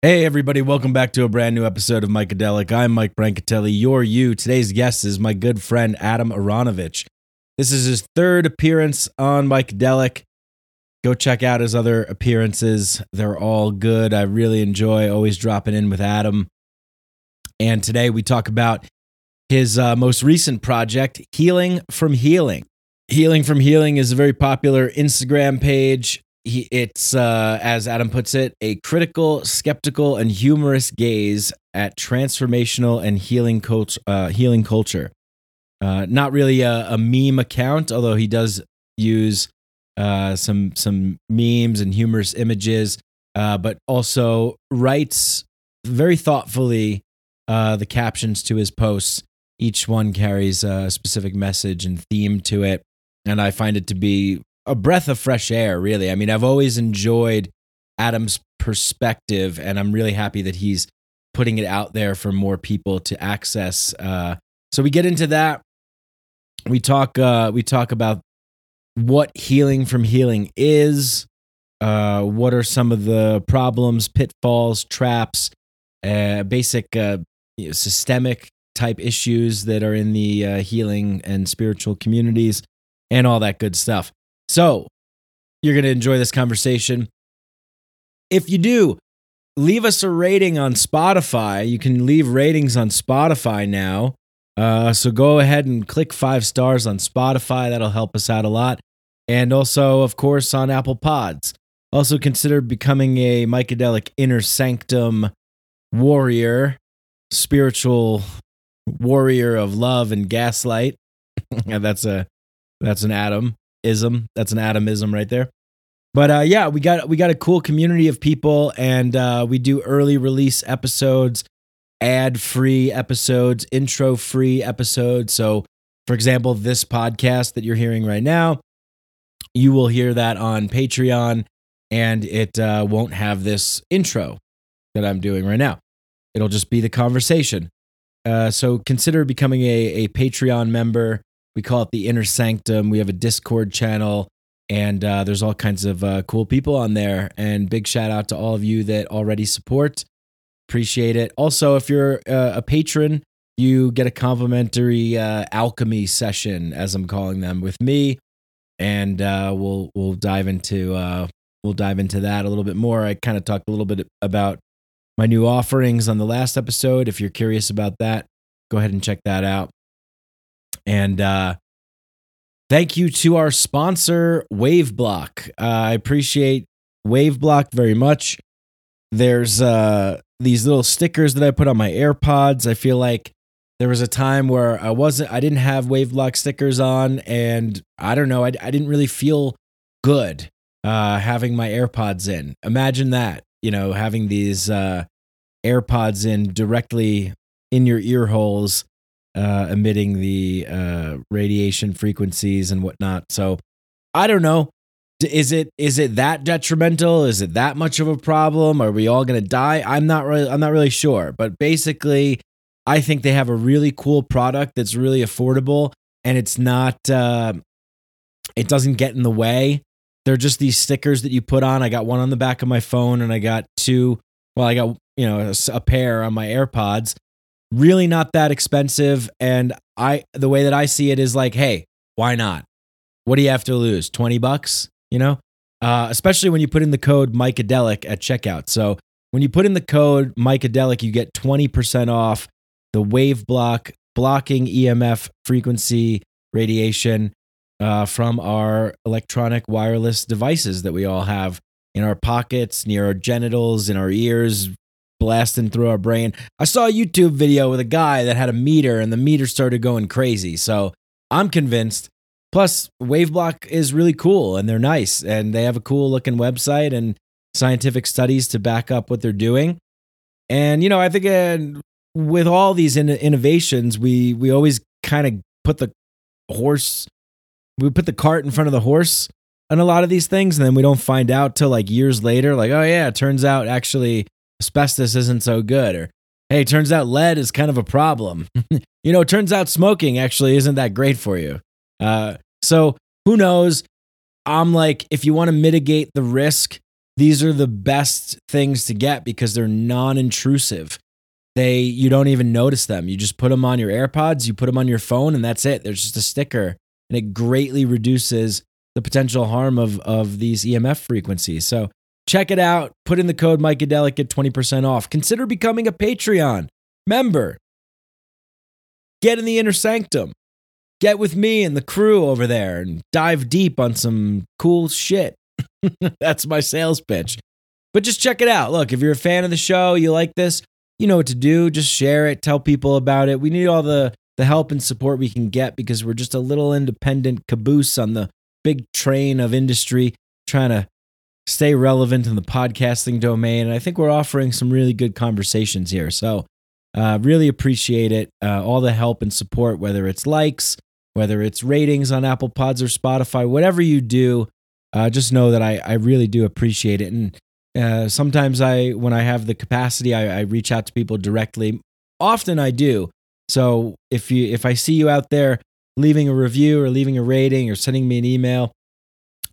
Hey, everybody, welcome back to a brand new episode of Micadelic. I'm Mike Brancatelli, you're you. Today's guest is my good friend Adam Aronovich. This is his third appearance on Micadelic. Go check out his other appearances. They're all good. I really enjoy always dropping in with Adam. And today we talk about his uh, most recent project, Healing from Healing. Healing from Healing is a very popular Instagram page he, it's uh, as Adam puts it, a critical, skeptical, and humorous gaze at transformational and healing culture. Uh, healing culture. Uh, not really a, a, meme account, although he does use uh, some some memes and humorous images, uh, but also writes very thoughtfully uh, the captions to his posts. Each one carries a specific message and theme to it, and I find it to be a breath of fresh air, really. I mean, I've always enjoyed Adam's perspective, and I'm really happy that he's putting it out there for more people to access. Uh, so we get into that. We talk. Uh, we talk about what healing from healing is. Uh, what are some of the problems, pitfalls, traps, uh, basic uh, you know, systemic type issues that are in the uh, healing and spiritual communities, and all that good stuff. So, you're going to enjoy this conversation. If you do, leave us a rating on Spotify. You can leave ratings on Spotify now. Uh, so go ahead and click five stars on Spotify. That'll help us out a lot. And also, of course, on Apple Pods. Also, consider becoming a Micadelic Inner Sanctum warrior, spiritual warrior of love and gaslight. that's a that's an Adam ism. That's an atomism right there. But uh, yeah, we got we got a cool community of people, and uh, we do early release episodes, ad free episodes, intro free episodes. So, for example, this podcast that you're hearing right now, you will hear that on Patreon, and it uh, won't have this intro that I'm doing right now. It'll just be the conversation. Uh, so consider becoming a, a Patreon member. We call it the Inner Sanctum. We have a Discord channel, and uh, there's all kinds of uh, cool people on there. And big shout out to all of you that already support. Appreciate it. Also, if you're uh, a patron, you get a complimentary uh, alchemy session, as I'm calling them, with me, and uh, we'll we'll dive into uh, we'll dive into that a little bit more. I kind of talked a little bit about my new offerings on the last episode. If you're curious about that, go ahead and check that out. And uh, thank you to our sponsor, Waveblock. Uh, I appreciate Waveblock very much. There's uh, these little stickers that I put on my AirPods. I feel like there was a time where I wasn't, I didn't have Waveblock stickers on, and I don't know, I, I didn't really feel good uh, having my AirPods in. Imagine that, you know, having these uh, AirPods in directly in your ear holes uh, emitting the uh, radiation frequencies and whatnot. So I don't know. Is it is it that detrimental? Is it that much of a problem? Are we all gonna die? I'm not really I'm not really sure. But basically, I think they have a really cool product that's really affordable and it's not uh, it doesn't get in the way. They're just these stickers that you put on. I got one on the back of my phone and I got two. Well, I got you know a pair on my AirPods really not that expensive. And i the way that i see it is like hey why not? What do you have to lose? 20 bucks you know? Uh, especially when you put in the code micadelic at checkout. So when you put in the code micadelic you get 20% off the Waveblock blocking emf frequency radiation uh, from our electronic wireless devices that we all have in our pockets near our genitals in our ears blasting through our brain. I saw a YouTube video with a guy that had a meter and the meter started going crazy. So I'm convinced. Plus, Waveblock is really cool and they're nice and they have a cool looking website and scientific studies to back up what they're doing. And you know, I think uh, with all these in- innovations, we we always kind of put the horse, we put the cart in front of the horse on a lot of these things, and then we don't find out till like years later, like, oh yeah, it turns out actually asbestos isn't so good or hey turns out lead is kind of a problem you know turns out smoking actually isn't that great for you uh, so who knows i'm like if you want to mitigate the risk these are the best things to get because they're non-intrusive. They you don't even notice them. You just put them on your AirPods, you put them on your phone, and that's it. There's just a sticker, and it greatly reduces the potential harm of of these EMF frequencies. So check it out. Put in the code Micadelic, get 20% off. Consider becoming a Patreon member. Get in the inner sanctum. Get with me and the crew over there and dive deep on some cool shit. That's my sales pitch. But just check it out. Look, if you're a fan of the show, you like this, you know what to do. Just share it, tell people about it. We need all the the help and support we can get because we're just a little independent caboose on the big train of industry trying to stay relevant in the podcasting domain. And I think we're offering some really good conversations here. So, uh, really appreciate it. Uh, all the help and support, whether it's likes, whether it's ratings on Apple Pods or Spotify, whatever you do, uh, just know that I, I really do appreciate it. And uh, sometimes I, when I have the capacity, I, I reach out to people directly. Often I do. So if you, if I see you out there leaving a review or leaving a rating or sending me an email,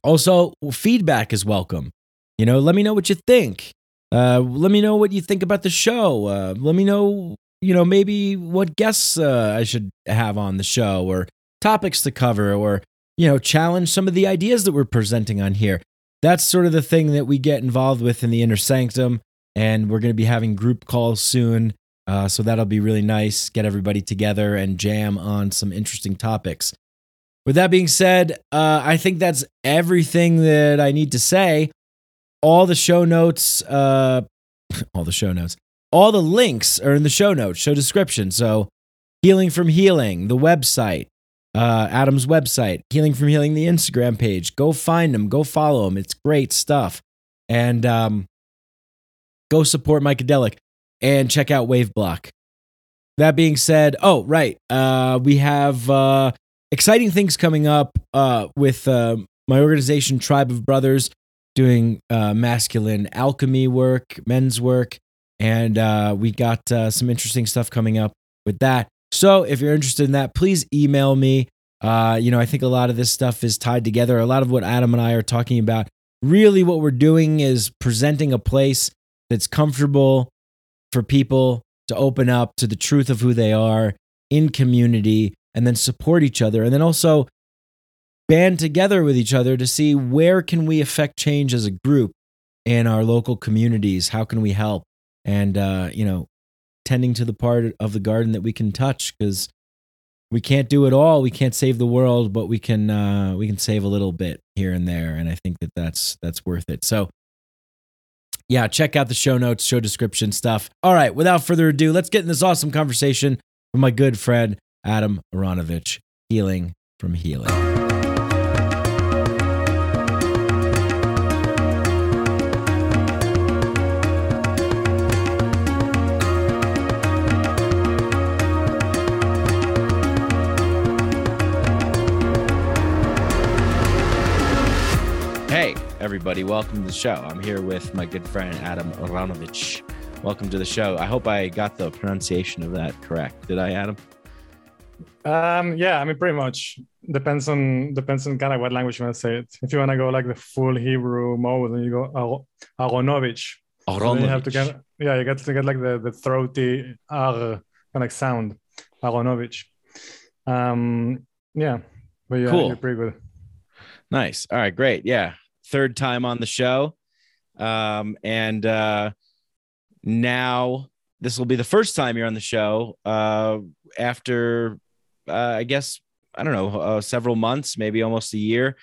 also feedback is welcome. You know, let me know what you think. Uh, let me know what you think about the show. Uh, let me know, you know, maybe what guests uh, I should have on the show or topics to cover or you know, challenge some of the ideas that we're presenting on here. That's sort of the thing that we get involved with in the inner sanctum. And we're going to be having group calls soon. Uh, so that'll be really nice. Get everybody together and jam on some interesting topics. With that being said, uh, I think that's everything that I need to say. All the show notes, uh, all the show notes, all the links are in the show notes, show description. So, Healing from Healing, the website, uh, Adam's website, Healing from Healing, the Instagram page. Go find them, go follow them. It's great stuff. And um, go support Micadelic and check out Waveblock. That being said, oh, right. Uh, we have uh, exciting things coming up uh, with uh, my organization, Tribe of Brothers, doing uh, masculine alchemy work, men's work. And uh, we got uh, some interesting stuff coming up with that. So if you're interested in that, please email me. Uh, you know, I think a lot of this stuff is tied together. A lot of what Adam and I are talking about, really what we're doing is presenting a place that's comfortable for people to open up to the truth of who they are in community and then support each other and then also band together with each other to see where can we affect change as a group in our local communities how can we help and uh, you know tending to the part of the garden that we can touch because we can't do it all. We can't save the world, but we can uh, we can save a little bit here and there, and I think that that's that's worth it. So, yeah, check out the show notes, show description stuff. All right, without further ado, let's get in this awesome conversation with my good friend Adam Aronovich, healing from healing. Hey, everybody. Welcome to the show. I'm here with my good friend Adam Aronovich. Welcome to the show. I hope I got the pronunciation of that correct. Did I, Adam? Um, yeah, I mean, pretty much depends on depends on kind of what language you want to say it. If you want to go like the full Hebrew mode, then you go Aronovich. Aronovich. So you have to get yeah, you get to get like the the throaty R kind of sound. Aronovich. Um, yeah, but yeah, cool. you're pretty good. Nice. All right, great. Yeah third time on the show. Um, and uh, now this will be the first time you're on the show uh, after, uh, I guess, I don't know, uh, several months, maybe almost a year,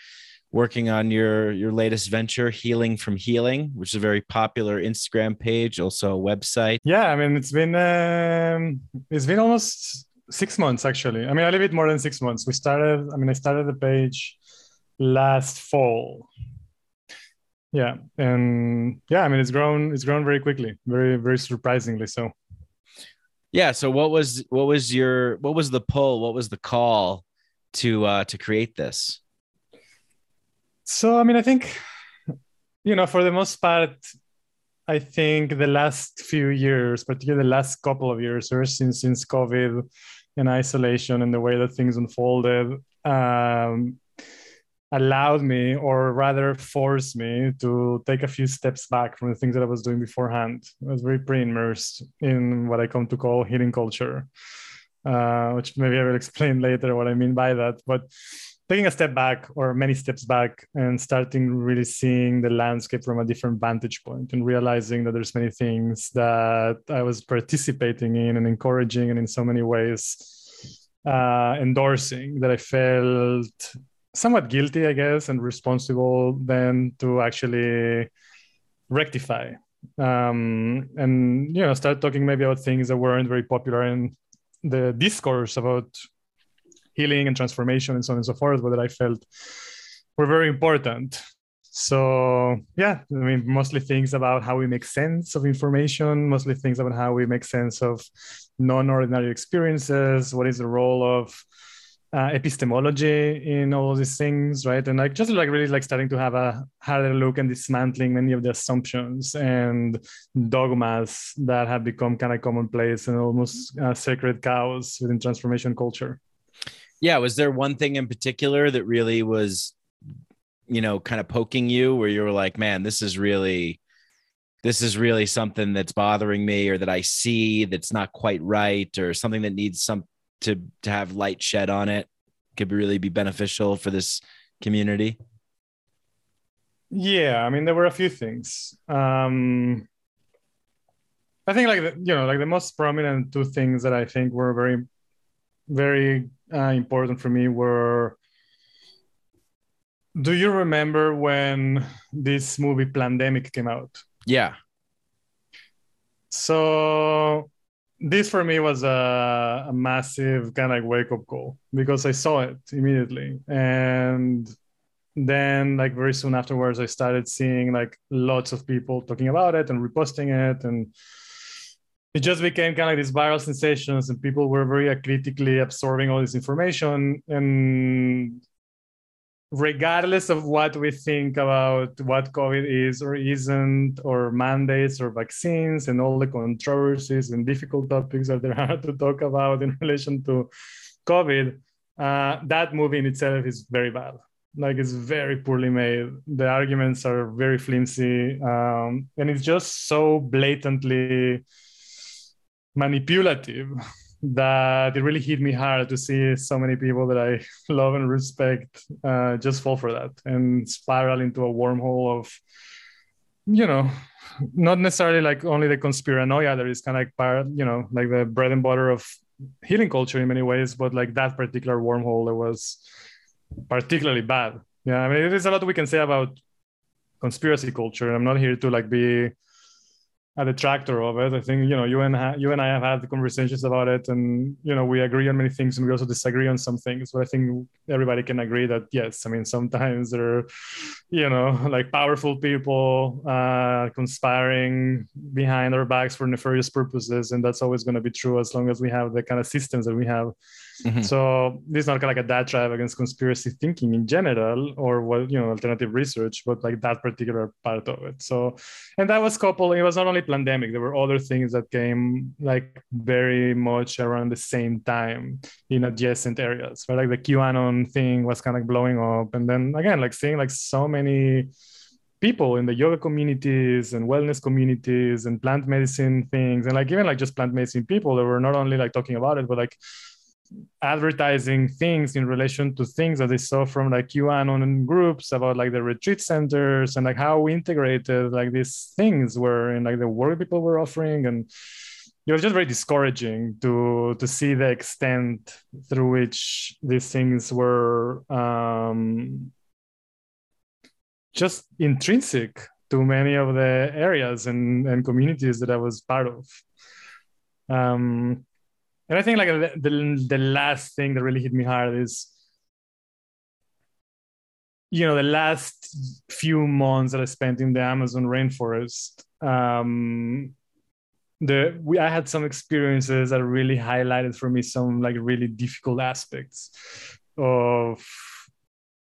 working on your your latest venture, Healing from Healing, which is a very popular Instagram page, also a website. Yeah, I mean, it's been um, it's been almost six months actually. I mean, a little bit more than six months. We started. I mean, I started the page last fall yeah and yeah i mean it's grown it's grown very quickly very very surprisingly so yeah so what was what was your what was the pull? What was the call to uh to create this? So i mean i think you know for the most part i think the last few years particularly the last couple of years ever since since covid and isolation and the way that things unfolded um allowed me or rather forced me to take a few steps back from the things that I was doing beforehand. I was very pre-immersed in what I come to call healing culture, uh, which maybe I will explain later what I mean by that. But taking a step back or many steps back and starting really seeing the landscape from a different vantage point and realizing that there's many things that I was participating in and encouraging and in so many ways uh, endorsing that I felt somewhat guilty, I guess, and responsible then to actually rectify um, and you know start talking maybe about things that weren't very popular in the discourse about healing and transformation and so on and so forth, but that I felt were very important. So yeah, I mean, mostly things about how we make sense of information, mostly things about how we make sense of non-ordinary experiences. What is the role of uh, epistemology in all these things, right? And like just like really like starting to have a harder look and dismantling many of the assumptions and dogmas that have become kind of commonplace and almost uh, sacred cows within transformation culture. Yeah, was there one thing in particular that really was, you know, kind of poking you, where you were like, "Man, this is really." This is really something that's bothering me, or that I see that's not quite right, or something that needs some to to have light shed on it could really be beneficial for this community? Yeah, I mean there were a few things. Um, I think like the, you know like the most prominent two things that I think were very very uh, important for me were. Do you remember when this movie Plandemic came out? Yeah. So this for me was a, a massive kind of like wake up call because I saw it immediately. And then like very soon afterwards, I started seeing like lots of people talking about it and reposting it. And it just became kind of like these viral sensations and people were very critically absorbing all this information. And regardless of what we think about what COVID is or isn't, or mandates or vaccines and all the controversies and difficult topics that there are to talk about in relation to COVID, uh, that movie in itself is very bad. Like it's very poorly made. The arguments are very flimsy, um, and it's just so blatantly manipulative that it really hit me hard to see so many people that I love and respect uh, just fall for that and spiral into a wormhole of, you know, not necessarily like only the conspiranoia that is kind of like part, you know, like the bread and butter of healing culture in many ways, but like that particular wormhole that was particularly bad. Yeah, I mean, there's a lot we can say about conspiracy culture. I'm not here to like be a detractor of it. I think you know you and ha- you and I have had conversations about it, and you know we agree on many things, and we also disagree on some things. But I think everybody can agree that yes, I mean sometimes there are, you know, like powerful people uh, conspiring behind our backs for nefarious purposes, and that's always going to be true as long as we have the kind of systems that we have Mm-hmm. So this is not like a diatribe drive against conspiracy thinking in general or what you know alternative research, but like that particular part of it. So, and that was coupled. It was not only Plandemic. There were other things that came like very much around the same time in adjacent areas. Right, like the QAnon thing was kind of blowing up, and then again, like seeing like so many people in the yoga communities and wellness communities and plant medicine things and like even like just plant medicine people that were not only like talking about it but like advertising things in relation to things that they saw from like QAnon groups about like the retreat centers and like how integrated like these things were in like the work people were offering and it was just very discouraging to to see the extent through which these things were um, just intrinsic to many of the areas and, and communities that I was part of. Um, and I think like the, the, last thing that really hit me hard is, you know, the last few months that I spent in the Amazon rainforest. Um, the we I had some experiences that really highlighted for me some like really difficult aspects of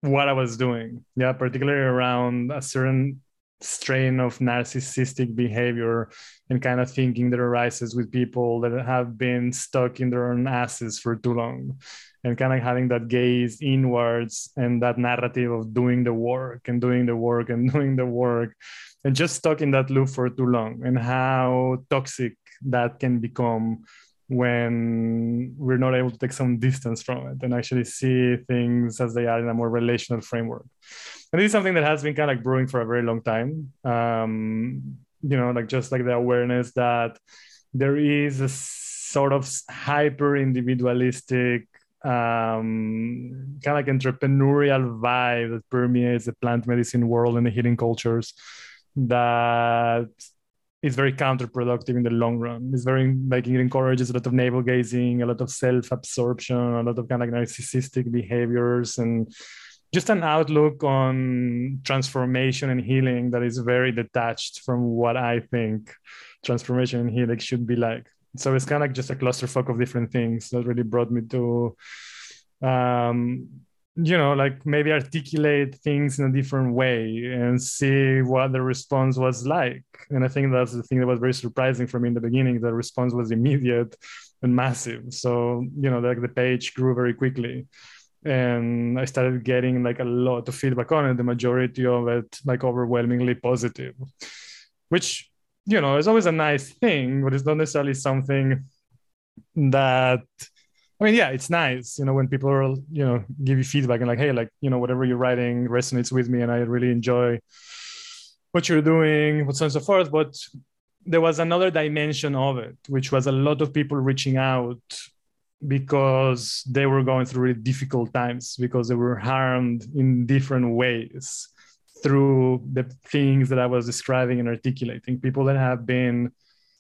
what I was doing. Yeah, particularly around a certain strain of narcissistic behavior and kind of thinking that arises with people that have been stuck in their own asses for too long and kind of having that gaze inwards and that narrative of doing the work and doing the work and doing the work and just stuck in that loop for too long and how toxic that can become when we're not able to take some distance from it and actually see things as they are in a more relational framework. And this is something that has been kind of like brewing for a very long time. Um, you know, like just like the awareness that there is a sort of hyper individualistic um, kind of like entrepreneurial vibe that permeates the plant medicine world and the healing cultures that is very counterproductive in the long run. It's very like it encourages a lot of navel gazing, a lot of self-absorption, a lot of kind of like narcissistic behaviors, and just an outlook on transformation and healing that is very detached from what I think transformation and healing should be like. So it's kind of like just a clusterfuck of different things that really brought me to um, you know like maybe articulate things in a different way and see what the response was like. And i think that's the thing that was very surprising for me in the beginning the response was immediate and massive. So you know like the page grew very quickly and i started getting like a lot of feedback on it the majority of it like overwhelmingly positive which you know is always a nice thing but it's not necessarily something that I mean, yeah, it's nice, you know, when people are, you know, give you feedback and like, hey, like, you know, whatever you're writing resonates with me and I really enjoy what you're doing, what so on and so forth. But there was another dimension of it, which was a lot of people reaching out because they were going through really difficult times because they were harmed in different ways through the things that I was describing and articulating. People that have been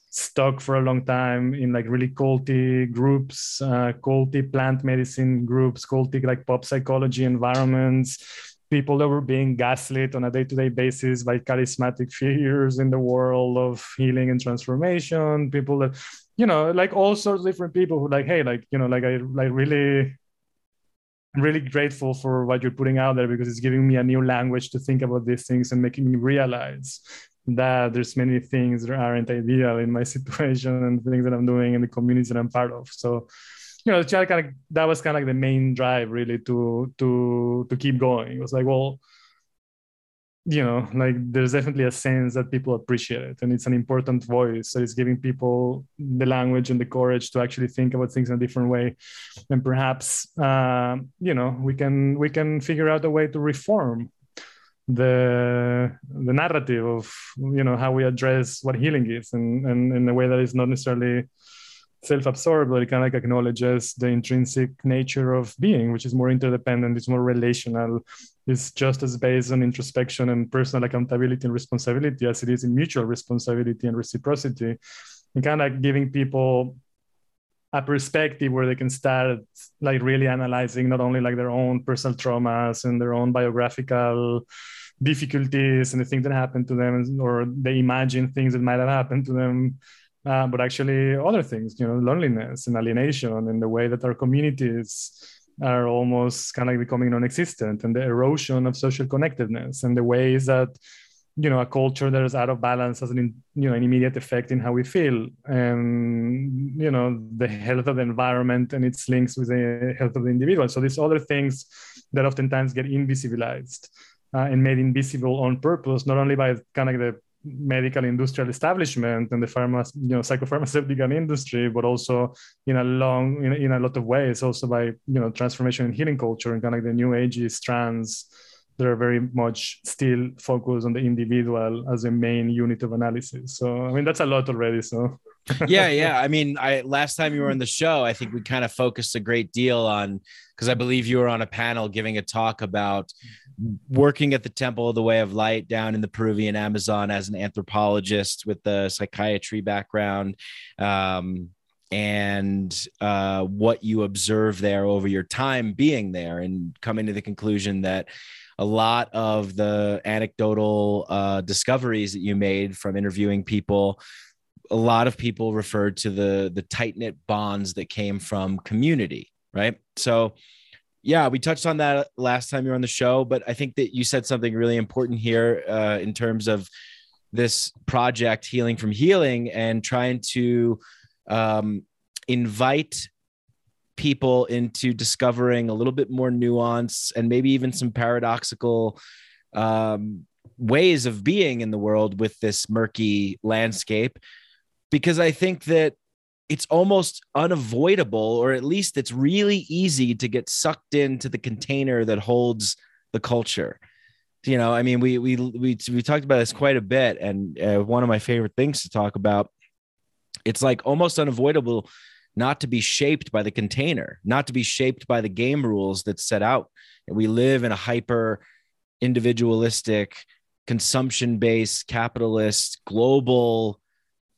stuck for a long time in like really culty groups, uh, culty plant medicine groups, culty like pop psychology environments, people that were being gaslit on a day-to-day basis by charismatic figures in the world of healing and transformation, people that, you know, like all sorts of different people who like, hey, like, you know, like I like really really grateful for what you're putting out there because it's giving me a new language to think about these things and making me realize that there's many things that aren't ideal in my situation and things that I'm doing in the communities that I'm part of. So, you know, kind of that was kind of like the main drive really to to to keep going. It was like, well, you know, like there's definitely a sense that people appreciate it, and it's an important voice. So it's giving people the language and the courage to actually think about things in a different way, and perhaps, uh, you know, we can we can figure out a way to reform the the narrative of you know how we address what healing is and, and in a way that is not necessarily self-absorbed but it kind of like acknowledges the intrinsic nature of being which is more interdependent it's more relational it's just as based on introspection and personal accountability and responsibility as it is in mutual responsibility and reciprocity. And kind of giving people a perspective where they can start like really analyzing not only like their own personal traumas and their own biographical difficulties and the things that happened to them or they imagine things that might have happened to them uh, but actually other things you know loneliness and alienation and the way that our communities are almost kind of becoming non-existent and the erosion of social connectedness and the ways that you know a culture that is out of balance has an you know an immediate effect in how we feel and you know the health of the environment and its links with the health of the individual. So these other things that oftentimes get invisibilized uh, and made invisible on purpose not only by kind of the medical industrial establishment and the pharma you know psychopharmaceutical industry but also in a long in, in a lot of ways also by you know transformation and healing culture and kind of like the new age strands that are very much still focused on the individual as a main unit of analysis. So I mean that's a lot already. So yeah, yeah. I mean, I last time you were on the show, I think we kind of focused a great deal on because I believe you were on a panel giving a talk about working at the Temple of the Way of Light down in the Peruvian Amazon as an anthropologist with the psychiatry background. Um, and uh, what you observe there over your time being there, and coming to the conclusion that a lot of the anecdotal uh, discoveries that you made from interviewing people a lot of people referred to the the tight knit bonds that came from community right so yeah, we touched on that last time you were on the show, but I think that you said something really important here uh, in terms of this project, Healing from Healing, and trying to um, invite people into discovering a little bit more nuance and maybe even some paradoxical um, ways of being in the world with this murky landscape. Because I think that it's almost unavoidable, or at least it's really easy to get sucked into the container that holds the culture. You know, I mean, we we we we talked about this quite a bit, and uh, one of my favorite things to talk about. It's like almost unavoidable not to be shaped by the container, not to be shaped by the game rules that set out. We live in a hyper individualistic, consumption based, capitalist, global,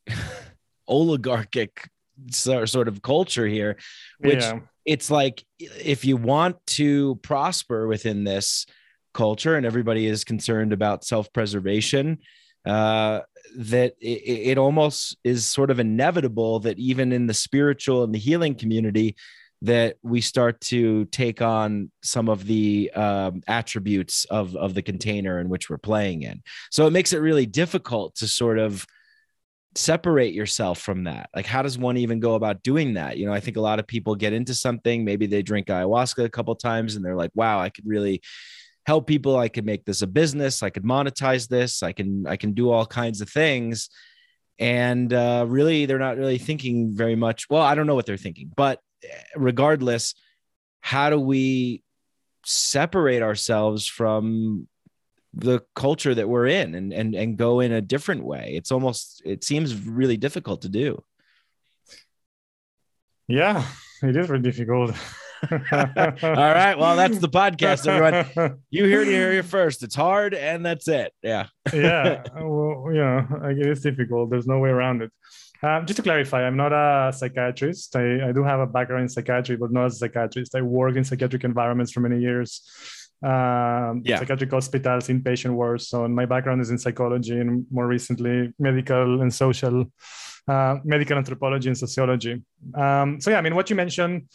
oligarchic sort of culture here, which yeah. it's like if you want to prosper within this culture and everybody is concerned about self preservation, uh, that it, it almost is sort of inevitable that even in the spiritual and the healing community, that we start to take on some of the um, attributes of of the container in which we're playing in. So it makes it really difficult to sort of separate yourself from that? Like how does one even go about doing that? You know i think a lot of people get into something maybe they drink ayahuasca a couple times and they're like wow i could really help people. I could make this a business. I could monetize this. I can i can do all kinds of things. And uh, really they're not really thinking very much well i don't know what they're thinking but eh, regardless how do we separate ourselves from the culture that we're in and and and go in a different way. It's almost it seems really difficult to do. Yeah it is very difficult. All right well that's the podcast everyone. You heard it here first. It's hard and that's it. Yeah. Yeah well yeah it is difficult. There's no way around it. Um, just to clarify, I'm not a psychiatrist. I, I do have a background in psychiatry, but not as a psychiatrist. I work in psychiatric environments for many years um, yeah. psychiatric hospitals, inpatient wards. So my background is in psychology and more recently medical and social, uh, medical anthropology and sociology. Um, so yeah, I mean, what you mentioned,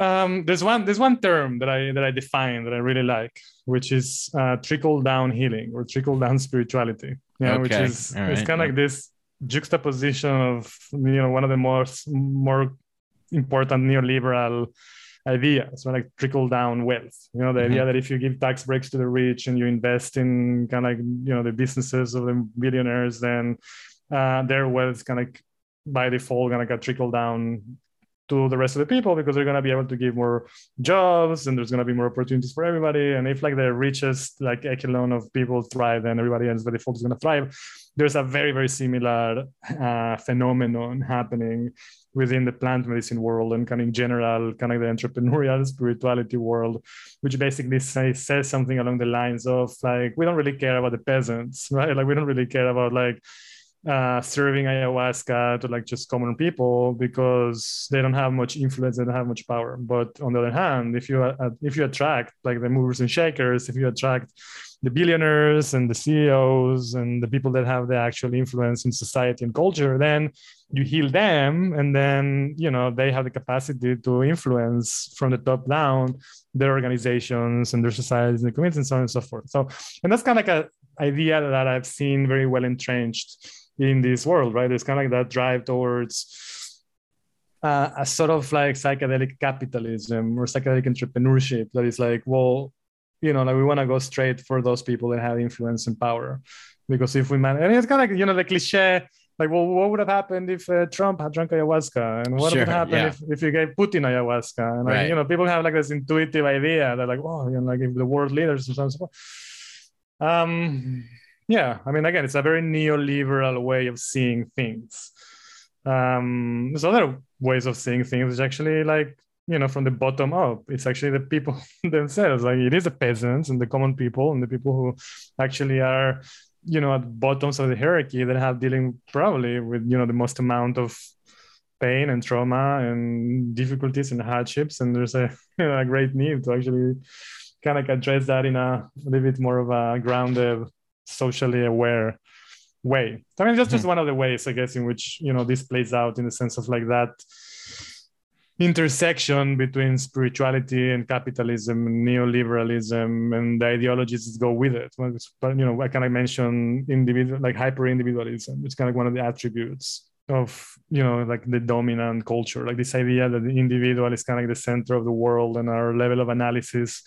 um, there's one there's one term that I that I define that I really like, which is uh, trickle down healing or trickle down spirituality. Yeah, okay. which is right. it's kind of like this juxtaposition of you know one of the most more important neoliberal idea. So like trickle down wealth. You know, the mm-hmm. idea that if you give tax breaks to the rich and you invest in kind of like, you know the businesses of the billionaires, then uh, their wealth is kind of by default gonna get trickle down to the rest of the people because they're going to be able to give more jobs and there's going to be more opportunities for everybody and if like the richest like echelon of people thrive then everybody else by default is going to thrive there's a very very similar uh, phenomenon happening within the plant medicine world and kind of in general, kind of the entrepreneurial spirituality world, which basically say, says something along the lines of like, we don't really care about the peasants, right? Like we don't really care about like uh, serving ayahuasca to like just common people because they don't have much influence, they don't have much power. But on the other hand, if you uh, if you attract like the movers and shakers, if you attract the billionaires and the CEOs and the people that have the actual influence in society and culture, then you heal them, and then you know they have the capacity to influence from the top down their organizations and their societies and communities and so on and so forth. So, and that's kind of like a idea that I've seen very well entrenched in this world, right? There's kind of like that drive towards uh, a sort of like psychedelic capitalism or psychedelic entrepreneurship that is like, well, you know, like we want to go straight for those people that have influence and power. Because if we manage and it's kind of like, you know, the cliche, like, well, what would have happened if uh, Trump had drunk ayahuasca? And what sure, would happen yeah. if, if you gave Putin ayahuasca? And, like, right. you know, people have like this intuitive idea. They're like, oh you know, like if the world leaders and so on so forth. Um, yeah, I mean, again, it's a very neoliberal way of seeing things. Um, there's other ways of seeing things, which actually like you know from the bottom up. It's actually the people themselves. Like it is the peasants and the common people and the people who actually are you know at bottoms of the hierarchy that have dealing probably with you know the most amount of pain and trauma and difficulties and hardships. And there's a, you know, a great need to actually kind of address that in a, a little bit more of a grounded socially aware way. I mean that's just mm-hmm. one of the ways i guess in which you know this plays out in the sense of like that intersection between spirituality and capitalism and neoliberalism and the ideologies that go with it. But you know i kind of mention individual like hyper individualism it's kind of one of the attributes of you know like the dominant culture like this idea that the individual is kind of like the center of the world and our level of analysis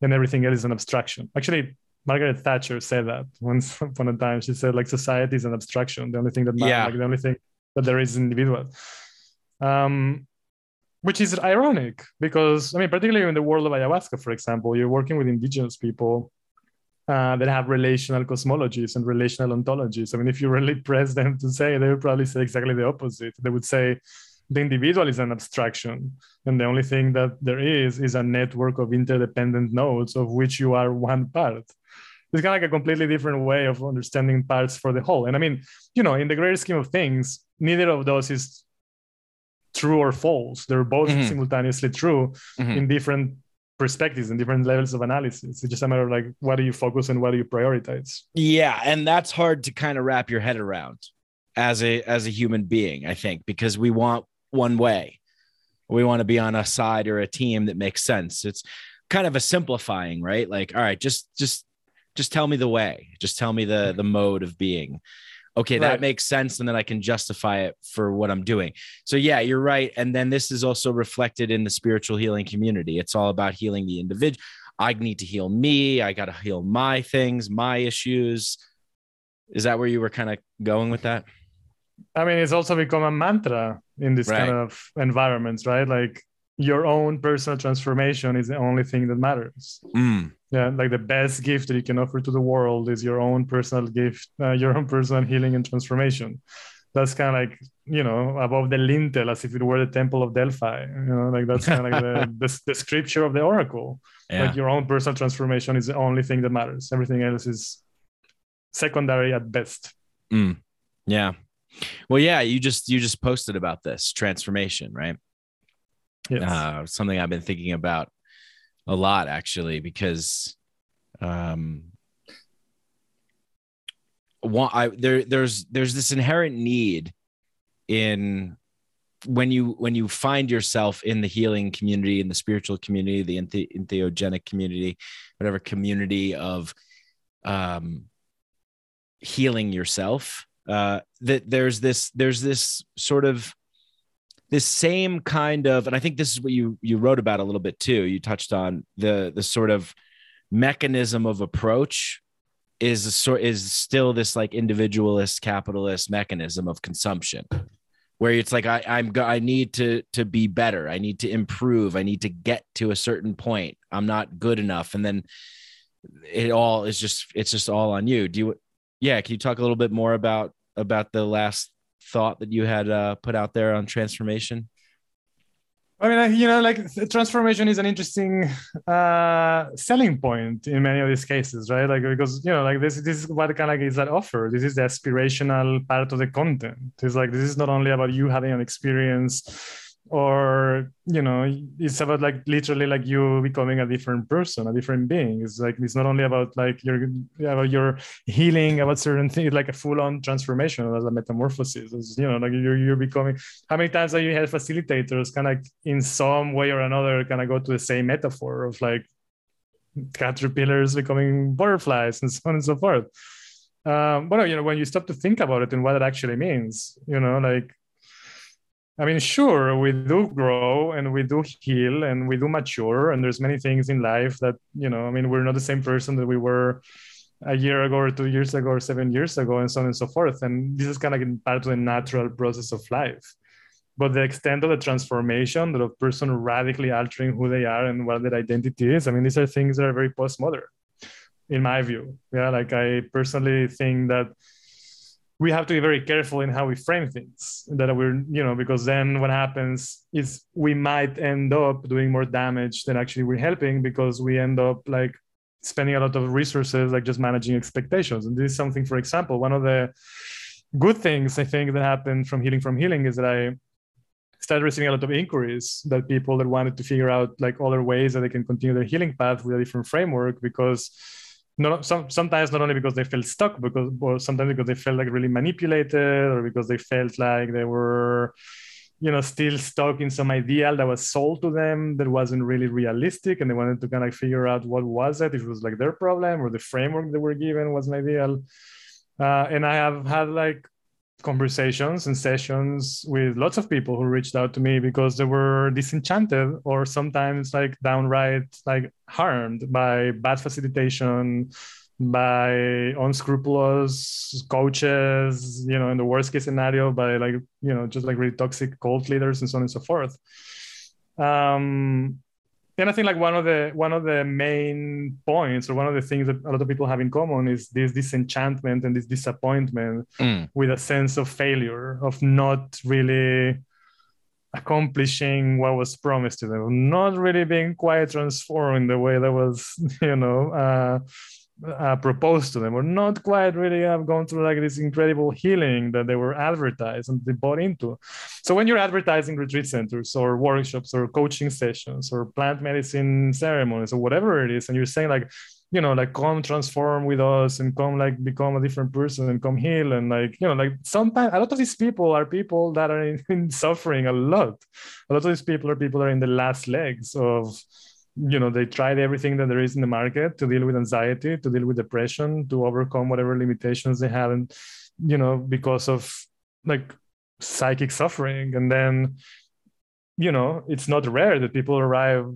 and everything else is an abstraction. Actually margaret thatcher said that once upon a time. She said like society is an abstraction the only thing that matters yeah. like the only thing that there is individual. Um which is ironic because I mean, particularly in the world of ayahuasca, for example, you're working with indigenous people uh, that have relational cosmologies and relational ontologies. I mean, if you really press them to say, they would probably say exactly the opposite. They would say the individual is an abstraction, and the only thing that there is is a network of interdependent nodes of which you are one part. It's kind of like a completely different way of understanding parts for the whole. And I mean, you know, in the greater scheme of things, neither of those is true or false. They're both mm-hmm. simultaneously true mm-hmm. in different perspectives and different levels of analysis. It's just a matter of like what do you focus and what do you prioritize? Yeah, and that's hard to kind of wrap your head around as a as a human being, I think, because we want one way. We want to be on a side or a team that makes sense. It's kind of a simplifying, right? Like, all right, just just just tell me the way. Just tell me the the mode of being okay, right. that makes sense. And then I can justify it for what I'm doing. So, yeah, you're right. And then this is also reflected in the spiritual healing community. It's all about healing the individual. I need to heal me. I got to heal my things, my issues. Is that where you were kind of going with that? I mean, it's also become a mantra in this right. kind of environments, right? Like your own personal transformation is the only thing that matters. Mm yeah like the best gift that you can offer to the world is your own personal gift uh, your own personal healing and transformation that's kind of like you know above the lintel as if it were the temple of delphi you know like that's kind of like the, the, the, scripture of the oracle yeah. like your own personal transformation is the only thing that matters everything else is secondary at best mm. yeah well yeah you just you just posted about this transformation right yes. Uh, something i've been thinking about a lot actually because um one, I, there there's there's this inherent need in when you when you find yourself in the healing community in the spiritual community the entheogenic community whatever community of um healing yourself uh that there's this there's this sort of this same kind of and i think this is what you you wrote about a little bit too you touched on the the sort of mechanism of approach is a sort is still this like individualist capitalist mechanism of consumption where it's like I, I'm I need to to be better. I need to improve. I need to get to a certain point. I'm not good enough, and then it all is just it's just all on you. Do you? Yeah, can you talk a little bit more about about the last thought that you had uh, put out there on transformation? I mean, you know, like transformation is an interesting uh, selling point in many of these cases, right? Like because you know, like this, this is what kind of is that offer. This is the aspirational part of the content. It's like this is not only about you having an experience or you know it's about like literally like you becoming a different person a different being. It's like it's not only about like your about your healing about certain things like a full-on transformation as a metamorphosis. It's, you know like you're, you're becoming how many times have you had facilitators kind of in some way or another kind of go to the same metaphor of like caterpillars becoming butterflies and so on and so forth? Um, but you know when you stop to think about it and what it actually means you know like I mean, sure, we do grow and we do heal and we do mature, and there's many things in life that you know. I mean, we're not the same person that we were a year ago or two years ago or seven years ago, and so on and so forth. And this is kind of part of the natural process of life. But the extent of the transformation, that a person radically altering who they are and what their identity is, I mean, these are things that are very postmodern, in my view. Yeah, like I personally think that we have to be very careful in how we frame things that we're you know because then what happens is we might end up doing more damage than actually we're helping because we end up like spending a lot of resources like just managing expectations. And this is something for example one of the good things i think that happened from healing from healing is that i started receiving a lot of inquiries that people that wanted to figure out like other ways that they can continue their healing path with a different framework because not some, sometimes not only because they felt stuck because or sometimes because they felt like really manipulated or because they felt like they were you know, still stuck in some ideal that was sold to them that wasn't really realistic, and they wanted to kind of figure out what was it, if it was like their problem or the framework they were given wasn't ideal. Uh, and I have had like conversations and sessions with lots of people who reached out to me because they were disenchanted or sometimes like downright like harmed by bad facilitation by unscrupulous coaches you know in the worst case scenario by like you know just like really toxic cult leaders and so on and so forth. Um and I think like one of the one of the main points or one of the things that a lot of people have in common is this disenchantment and this disappointment mm. with a sense of failure of not really accomplishing what was promised to them not really being quite transformed in the way that was you know uh, uh, proposed to them or not quite really have gone through like this incredible healing that they were advertised and they bought into. So when you're advertising retreat centers or workshops or coaching sessions or plant medicine ceremonies or whatever it is, and you're saying like, you know, like come transform with us and come like become a different person and come heal and like, you know, like sometimes a lot of these people are people that are in, in suffering a lot. A lot of these people are people that are in the last legs of you know they tried everything that there is in the market to deal with anxiety to deal with depression to overcome whatever limitations they have and you know because of like psychic suffering. And then you know it's not rare that people arrive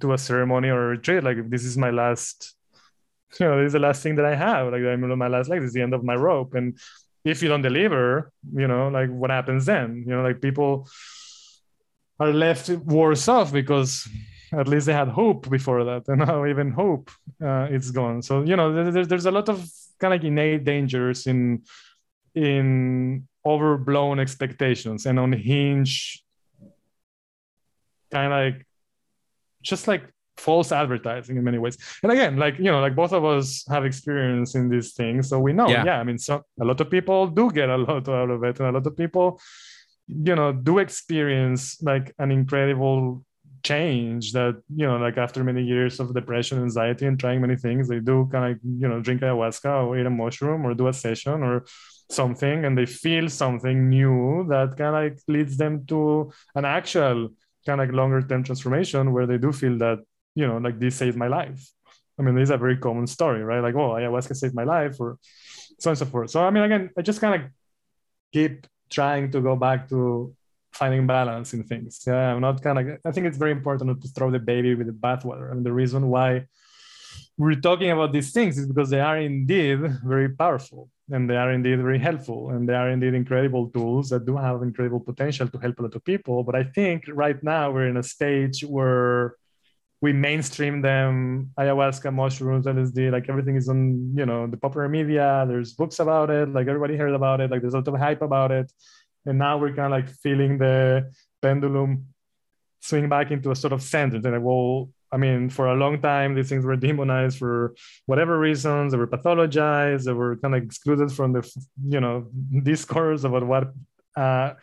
to a ceremony or a retreat like this is my last you know this is the last thing that i have. Like i'm my last leg this is the end of my rope. And if you don't deliver you know like what happens then? You know like people are left worse off because at least they had hope before that and now even hope uh, it's gone. So you know there's, there's a lot of kind of like innate dangers in in overblown expectations and unhinged kind of like just like false advertising in many ways. And again like you know like both of us have experience in these things so we know. Yeah, yeah i mean so a lot of people do get a lot out of it and a lot of people you know do experience like an incredible change that you know like after many years of depression anxiety and trying many things they do kind of you know drink ayahuasca or eat a mushroom or do a session or something and they feel something new that kind of like leads them to an actual kind of like longer term transformation where they do feel that you know like this saved my life. I mean this is a very common story right? Like oh ayahuasca saved my life or so on and so forth. So i mean again i just kind of keep trying to go back to finding balance in things. Yeah, I'm not kind of. I think it's very important not to throw the baby with the bathwater. And the reason why we're talking about these things is because they are indeed very powerful and they are indeed very helpful and they are indeed incredible tools that do have incredible potential to help a lot of people. But I think right now we're in a stage where we mainstream them ayahuasca mushrooms lsd like everything is on you know the popular media there's books about it like everybody heard about it like there's a lot of hype about it and now we're kind of like feeling the pendulum swing back into a sort of center. And like, well, I mean, for a long time, these things were demonized for whatever reasons. They were pathologized. They were kind of excluded from the, you know, discourse about what, uh,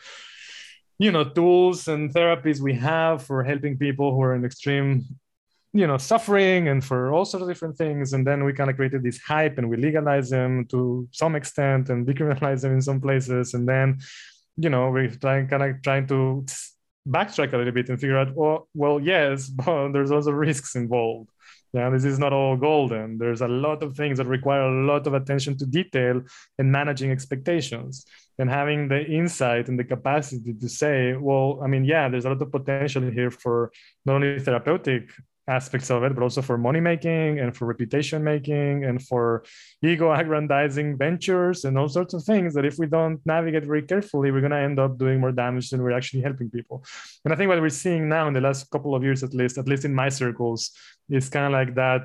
you know, tools and therapies we have for helping people who are in extreme, you know, suffering and for all sorts of different things. And then we kind of created this hype and we legalize them to some extent and decriminalize them in some places. And then you know we're trying kind of trying to backtrack a little bit and figure out well well yes but there's also risks involved. Yeah this is not all golden. There's a lot of things that require a lot of attention to detail and managing expectations. And having the insight and the capacity to say well i mean yeah there's a lot of potential here for not only therapeutic aspects of it, but also for money making and for reputation making and for ego aggrandizing ventures and all sorts of things that if we don't navigate very carefully, we're going to end up doing more damage than we're actually helping people. And I think what we're seeing now in the last couple of years, at least, at least in my circles, is kind of like that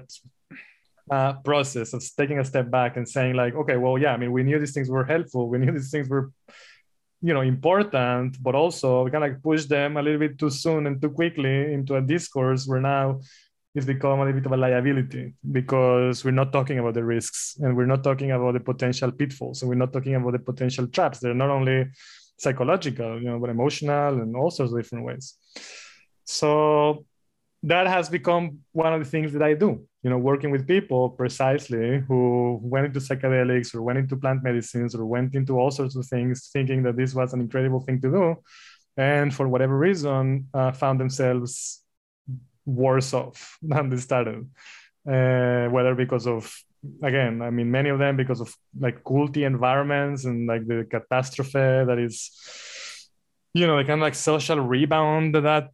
uh, process of taking a step back and saying like, okay, well, yeah, I mean, we knew these things were helpful. We knew these things were you know important but also we kind of push them a little bit too soon and too quickly into a discourse where now it's become a little bit of a liability because we're not talking about the risks and we're not talking about the potential pitfalls and we're not talking about the potential traps. They're not only psychological you know but emotional and all sorts of different ways. So that has become one of the things that I do, you know, working with people precisely who went into psychedelics or went into plant medicines or went into all sorts of things thinking that this was an incredible thing to do. and for whatever reason uh, found themselves worse off than they started. Uh, whether because of again, I mean, many of them because of like culty environments and like the catastrophe that is, you know, the kind of like social rebound that,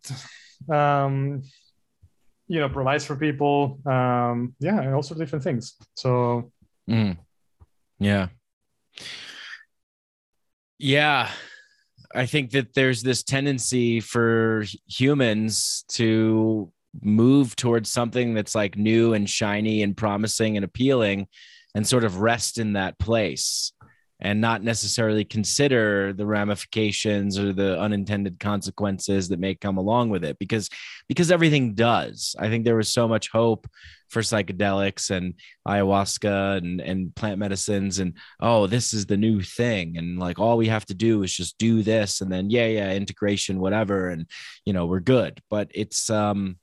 um, you know, provides for people. Um, yeah, and also different things. So, mm. yeah. Yeah. I think that there's this tendency for humans to move towards something that's like new and shiny and promising and appealing and sort of rest in that place and not necessarily consider the ramifications or the unintended consequences that may come along with it because because everything does. I think there was so much hope for psychedelics and ayahuasca and and plant medicines and oh this is the new thing. And like all we have to do is just do this and then yeah yeah integration whatever and you know we're good. But it's um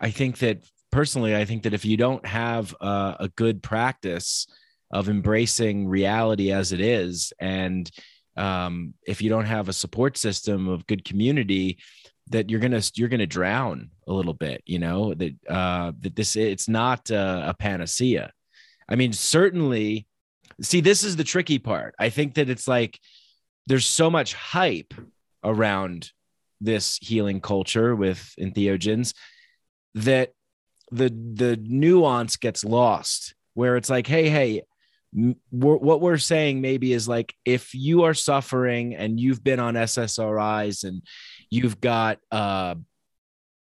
i think that personally i think that if you don't have a, a good practice of embracing reality as it is. And um, if you don't have a support system of good community that you're gonna you're gonna drown a little bit you know that uh that this it's not a, a panacea. I mean certainly see this is the tricky part. I think that it's like there's so much hype around this healing culture with entheogens that the the nuance gets lost where it's like hey hey we're, what we're saying maybe is like if you are suffering and you've been on SSRIs and you've got uh,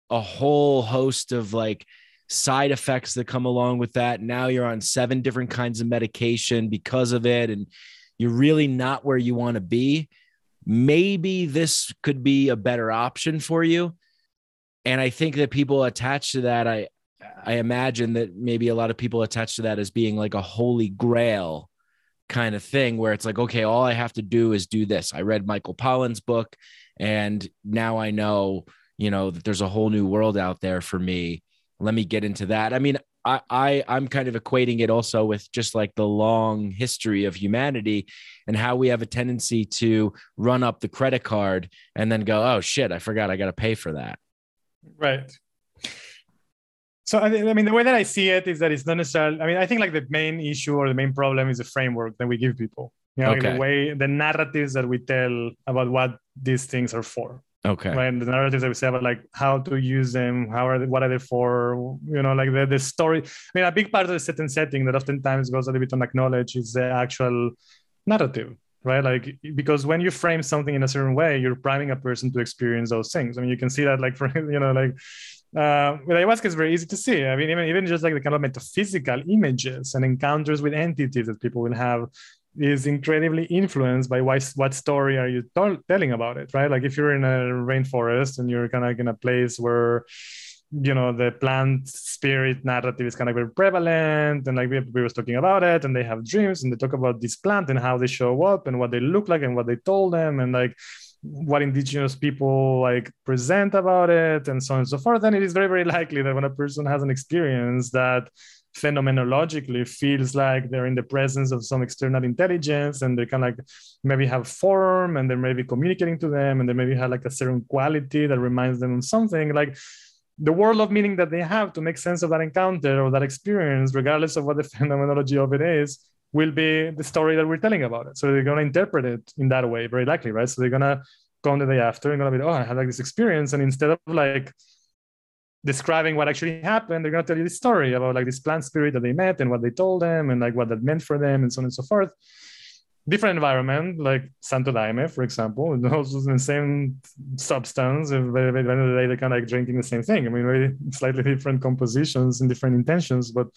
a whole host of like side effects that come along with that. Now you're on seven different kinds of medication because of it, and you're really not where you want to be. Maybe this could be a better option for you. And I think that people attached to that, I I imagine that maybe a lot of people attach to that as being like a holy grail kind of thing where it's like, okay, all I have to do is do this. I read Michael Pollan's book and now I know, you know, that there's a whole new world out there for me. Let me get into that. I mean, I, I I'm kind of equating it also with just like the long history of humanity and how we have a tendency to run up the credit card and then go, oh shit, I forgot I got to pay for that. Right. So I mean, the way that I see it is that it's not necessarily. I mean, I think like the main issue or the main problem is the framework that we give people. You know, okay. like the way the narratives that we tell about what these things are for. Okay. Right. The narratives that we say about like how to use them, how are they, what are they for? You know, like the, the story. I mean, a big part of the set and setting that oftentimes goes a little bit unacknowledged is the actual narrative right? Like because when you frame something in a certain way, you're priming a person to experience those things. I mean, you can see that like for you know like uh, with ayahuasca it's very easy to see. I mean, even even just like the kind of metaphysical images and encounters with entities that people will have is incredibly influenced by why, what story are you telling about it, right? Like if you're in a rainforest and you're kind of in a place where you know the plant spirit narrative is kind of very prevalent and like we, we was talking about it and they have dreams and they talk about this plant and how they show up and what they look like and what they told them and like what indigenous people like present about it and so on and so forth. Then it is very very likely that when a person has an experience that phenomenologically feels like they're in the presence of some external intelligence and they can like maybe have form and they're maybe communicating to them and they maybe have like a certain quality that reminds them of something like the world of meaning that they have to make sense of that encounter or that experience regardless of what the phenomenology of it is will be the story that we're telling about it. So they're going to interpret it in that way, very likely, right? So they're going to come the day after and going to be, oh, I had like this experience. And instead of like describing what actually happened, they're going to tell you this story about like this plant spirit that they met and what they told them and like what that meant for them and so on and so forth. Different environment, like Santo Daime, for example, also the same substance. At the end of the day, they're kind of like drinking the same thing. I mean, very slightly different compositions and different intentions, but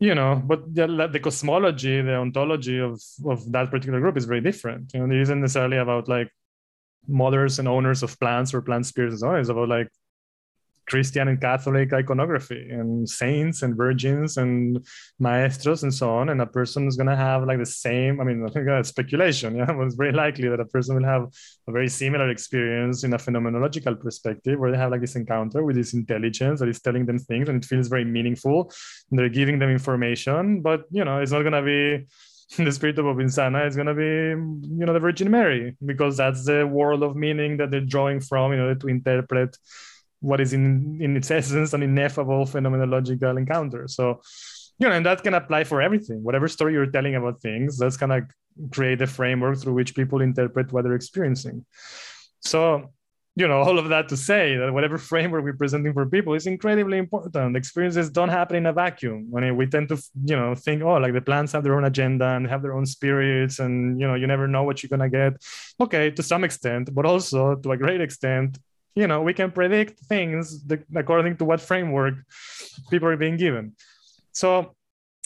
you know but the, the, cosmology the ontology of of that particular group is very different. You know it isn't necessarily about like mothers and owners of plants or plant spirits and so on. It's about like Christian and Catholic iconography and saints and virgins and maestros and so on. And a person is going to have like the same, I mean, I think that's speculation. Yeah, it's very likely that a person will have a very similar experience in a phenomenological perspective where they have like this encounter with this intelligence that is telling them things and it feels very meaningful. And they're giving them information, but you know, it's not going to be the spirit of Insana is going to be, you know, the Virgin Mary, because that's the world of meaning that they're drawing from in order to interpret what is in, in its essence an ineffable phenomenological encounter. So, you know, and that can apply for everything. Whatever story you're telling about things, that's going to create a framework through which people interpret what they're experiencing. So, you know, all of that to say that whatever framework we're presenting for people is incredibly important. Experiences don't happen in a vacuum. I mean, we tend to, you know, think, oh, like the plants have their own agenda and have their own spirits, and you know, you never know what you're gonna get. Okay, to some extent, but also to a great extent, you know, we can predict things according to what framework people are being given. So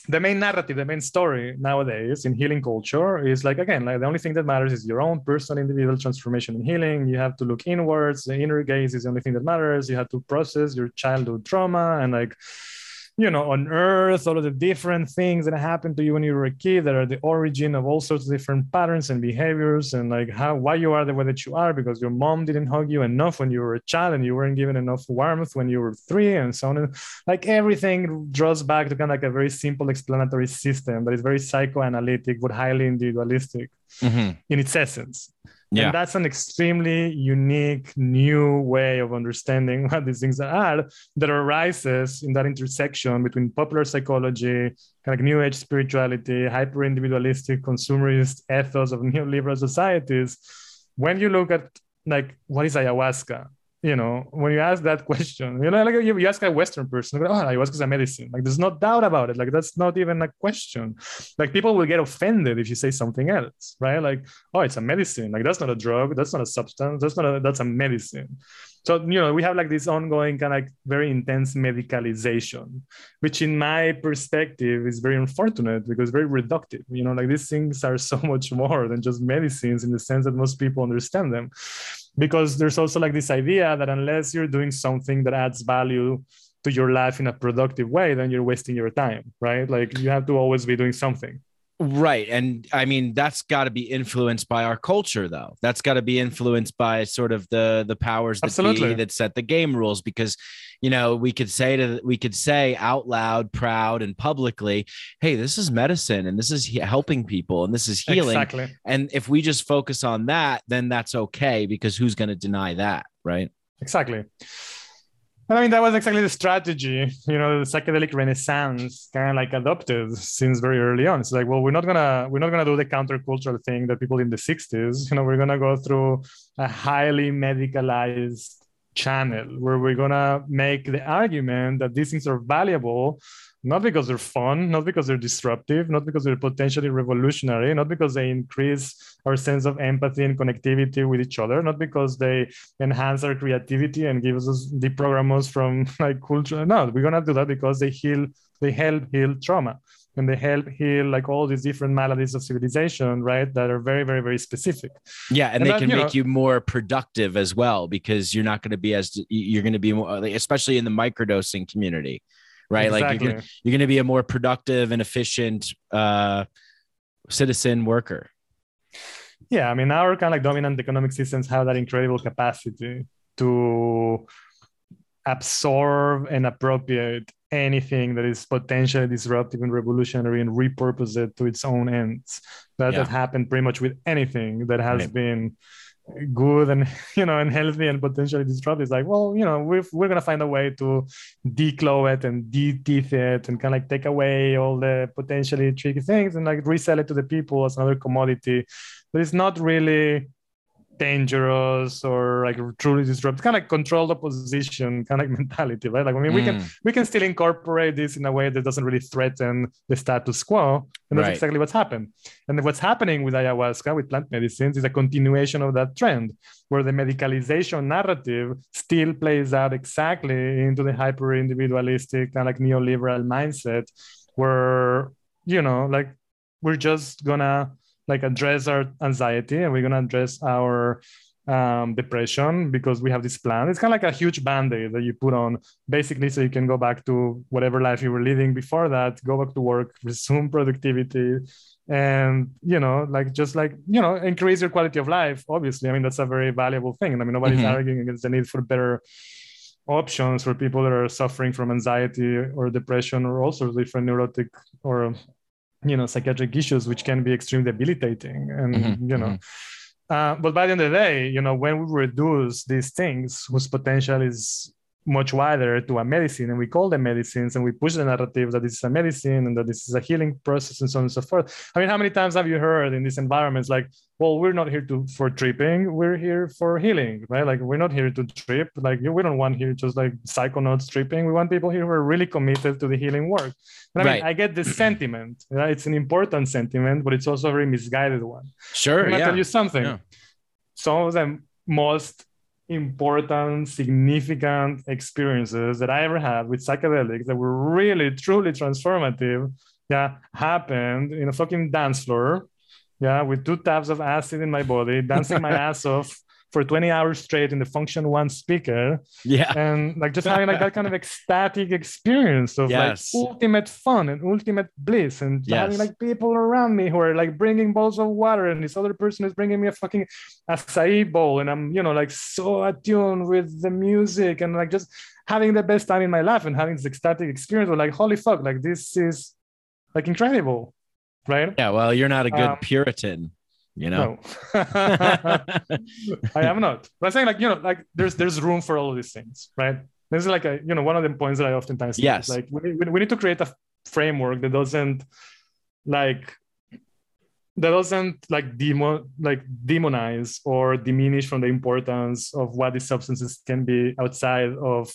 the main narrative, the main story nowadays in healing culture is like again, like the only thing that matters is your own personal individual transformation in healing. You have to look inwards. The inner gaze is the only thing that matters. You have to process your childhood trauma and like you know, on earth, all of the different things that happened to you when you were a kid that are the origin of all sorts of different patterns and behaviors and like how why you are the way that you are because your mom didn't hug you enough when you were a child and you weren't given enough warmth when you were three and so on. And like everything draws back to kind of like a very simple explanatory system that is very psychoanalytic but highly individualistic mm-hmm. in its essence. Yeah. And that's an extremely unique new way of understanding what these things are that arises in that intersection between popular psychology, kind of new age spirituality, hyper individualistic consumerist ethos of neoliberal societies. When you look at like what is ayahuasca, you know, when you ask that question, you know, like you, you ask a Western person, oh, ayahuasca is a medicine. Like, there's no doubt about it. Like, that's not even a question. Like, people will get offended if you say something else, right? Like, oh, it's a medicine. Like, that's not a drug. That's not a substance. That's not a, that's a medicine. So, you know, we have like this ongoing kind of like very intense medicalization, which in my perspective is very unfortunate because very reductive. You know, like these things are so much more than just medicines in the sense that most people understand them because there's also like this idea that unless you're doing something that adds value to your life in a productive way then you're wasting your time right like you have to always be doing something Right. And I mean, that's got to be influenced by our culture, though. That's got to be influenced by sort of the the powers that Absolutely. be that set the game rules. Because, you know, we could say to we could say out loud, proud and publicly, hey, this is medicine and this is he- helping people and this is healing. Exactly. And if we just focus on that, then that's okay because who's going to deny that, right? Exactly. I mean, that was exactly the strategy, you know, the psychedelic renaissance kind of like adopted since very early on. It's like, well, we're not gonna we're not gonna do the countercultural thing that people in the 60s, you know, we're gonna go through a highly medicalized channel where we're gonna make the argument that these things are valuable not because they're fun, not because they're disruptive, not because they're potentially revolutionary, not because they increase our sense of empathy and connectivity with each other, not because they enhance our creativity and give us deprogram us from like culture. No, we're gonna do that because they heal, they help heal trauma and they help heal like all these different maladies of civilization, right? That are very, very, very specific. Yeah, and, and they that, can you make know, you more productive as well because you're not going to be as you're going to be more, especially in the microdosing community right? Exactly. Like you're you're gonna be a more productive and efficient uh, citizen worker. Yeah, I mean, our kind of like dominant economic systems have that incredible capacity to absorb and appropriate anything that is potentially disruptive and revolutionary and repurpose it to its own ends. That yeah. has happened pretty much with anything that has right. been good and you know and healthy and potentially disruptive it's like well you know we're, we're gonna find a way to declaw it and de-teeth it and kind of like take away all the potentially tricky things and like resell it to the people as another commodity but it's not really dangerous or like truly disrupt kind of controlled opposition kind of mentality right like i mean mm. we can mm. we can still incorporate this in a way that doesn't really threaten the status quo and that's right. exactly what's happened and what's happening with ayahuasca with plant medicines is a continuation of that trend where the medicalization narrative still plays out exactly into the hyper individualistic kind of like neoliberal mindset where you know like we're just gonna like address our anxiety and we're going to address our um, depression because we have this plan. It's kind of like a huge band-aid that you put on basically so you can go back to whatever life you were living before that, go back to work, resume productivity, and you know, like just like you know, increase your quality of life. Obviously, I mean that's a very valuable thing. And I mean nobody's mm-hmm. arguing against the need for better options for people that are suffering from anxiety or depression or also different neurotic or you know psychiatric issues which can be extremely debilitating and Mhm, you know. uh, but by the end of the day you know when we reduce these things whose potential is much wider to a medicine and we call them medicines and we push the narrative that this is a medicine and that this is a healing process and so on and so forth i mean how many times have you heard in these environments like well we're not here to for tripping we're here for healing right like we're not here to trip like we don't want here just like psychonauts tripping we want people here who are really committed to the healing work and i Right. mean i get this sentiment right? it's an important sentiment but it's also a very misguided one Sure. I'm gonna Yeah. tell you something. Yeah. Some of the most important, significant experiences that I ever had with psychedelics that were really, truly transformative, yeah, happened in a fucking dance floor, yeah, with two tabs of acid in my body, dancing my ass off for 20 hours straight in the function one speaker Yeah. and like just having like that kind of ecstatic experience of Yes. like ultimate fun and ultimate bliss and having like people around me who are like bringing bowls of water and this other person is bringing me a fucking acai bowl and i'm you know like so attuned with the music and like just having the best time in my life and having this ecstatic experience of like holy fuck like this is like incredible right Yeah. Well, you're not a good Um, Puritan, you know? no I am not. But I'm saying like you know like there's there's room for all of these things, right? This is like a you know one of the points that I oftentimes. Yes. like we, we, we need to create a framework that doesn't like that doesn't like demo like demonize or diminish from the importance of what these substances can be outside of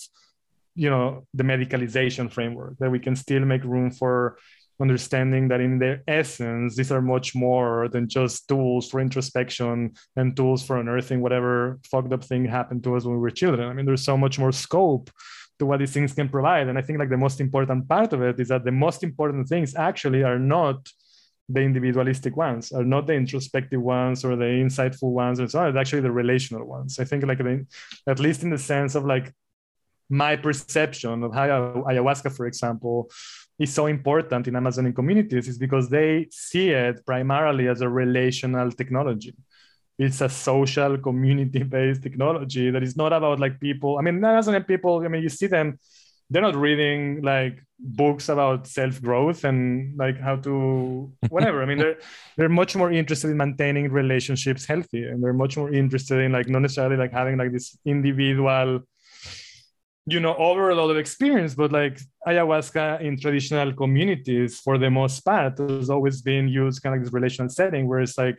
you know the medicalization framework that we can still make room for understanding that in their essence these are much more than just tools for introspection and tools for unearthing whatever fucked up thing happened to us when we were children. I mean there's so much more scope to what these things can provide. And i think like the most important part of it is that the most important things actually are not the individualistic ones are not the introspective ones or the insightful ones and so on. It's actually the relational ones. I think like the, at least in the sense of like my perception of how ayahuasca for example is so important in amazonian communities is because they see it primarily as a relational technology it's a social community based technology that is not about like people i mean amazonian people i mean you see them they're not reading like books about self growth and like how to whatever. I mean, they're they're much more interested in maintaining relationships healthy, and they're much more interested in like not necessarily like having like this individual, you know, overload of experience, but like ayahuasca in traditional communities for the most part has always been used kind of like this relational setting where it's like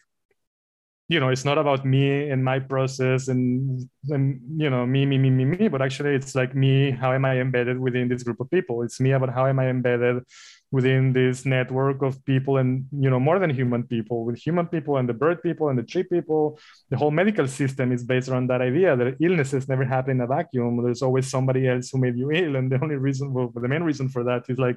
you know it's not about me and my process and, and you know me me me me me but actually it's like me how am i embedded within this group of people? It's me about how am i embedded within this network of people and you know more than human people with human people and the bird people and the tree people the whole medical system is based around that idea that illnesses never happen in a vacuum there's always somebody else who made you ill and the only reason well, the main reason for that is like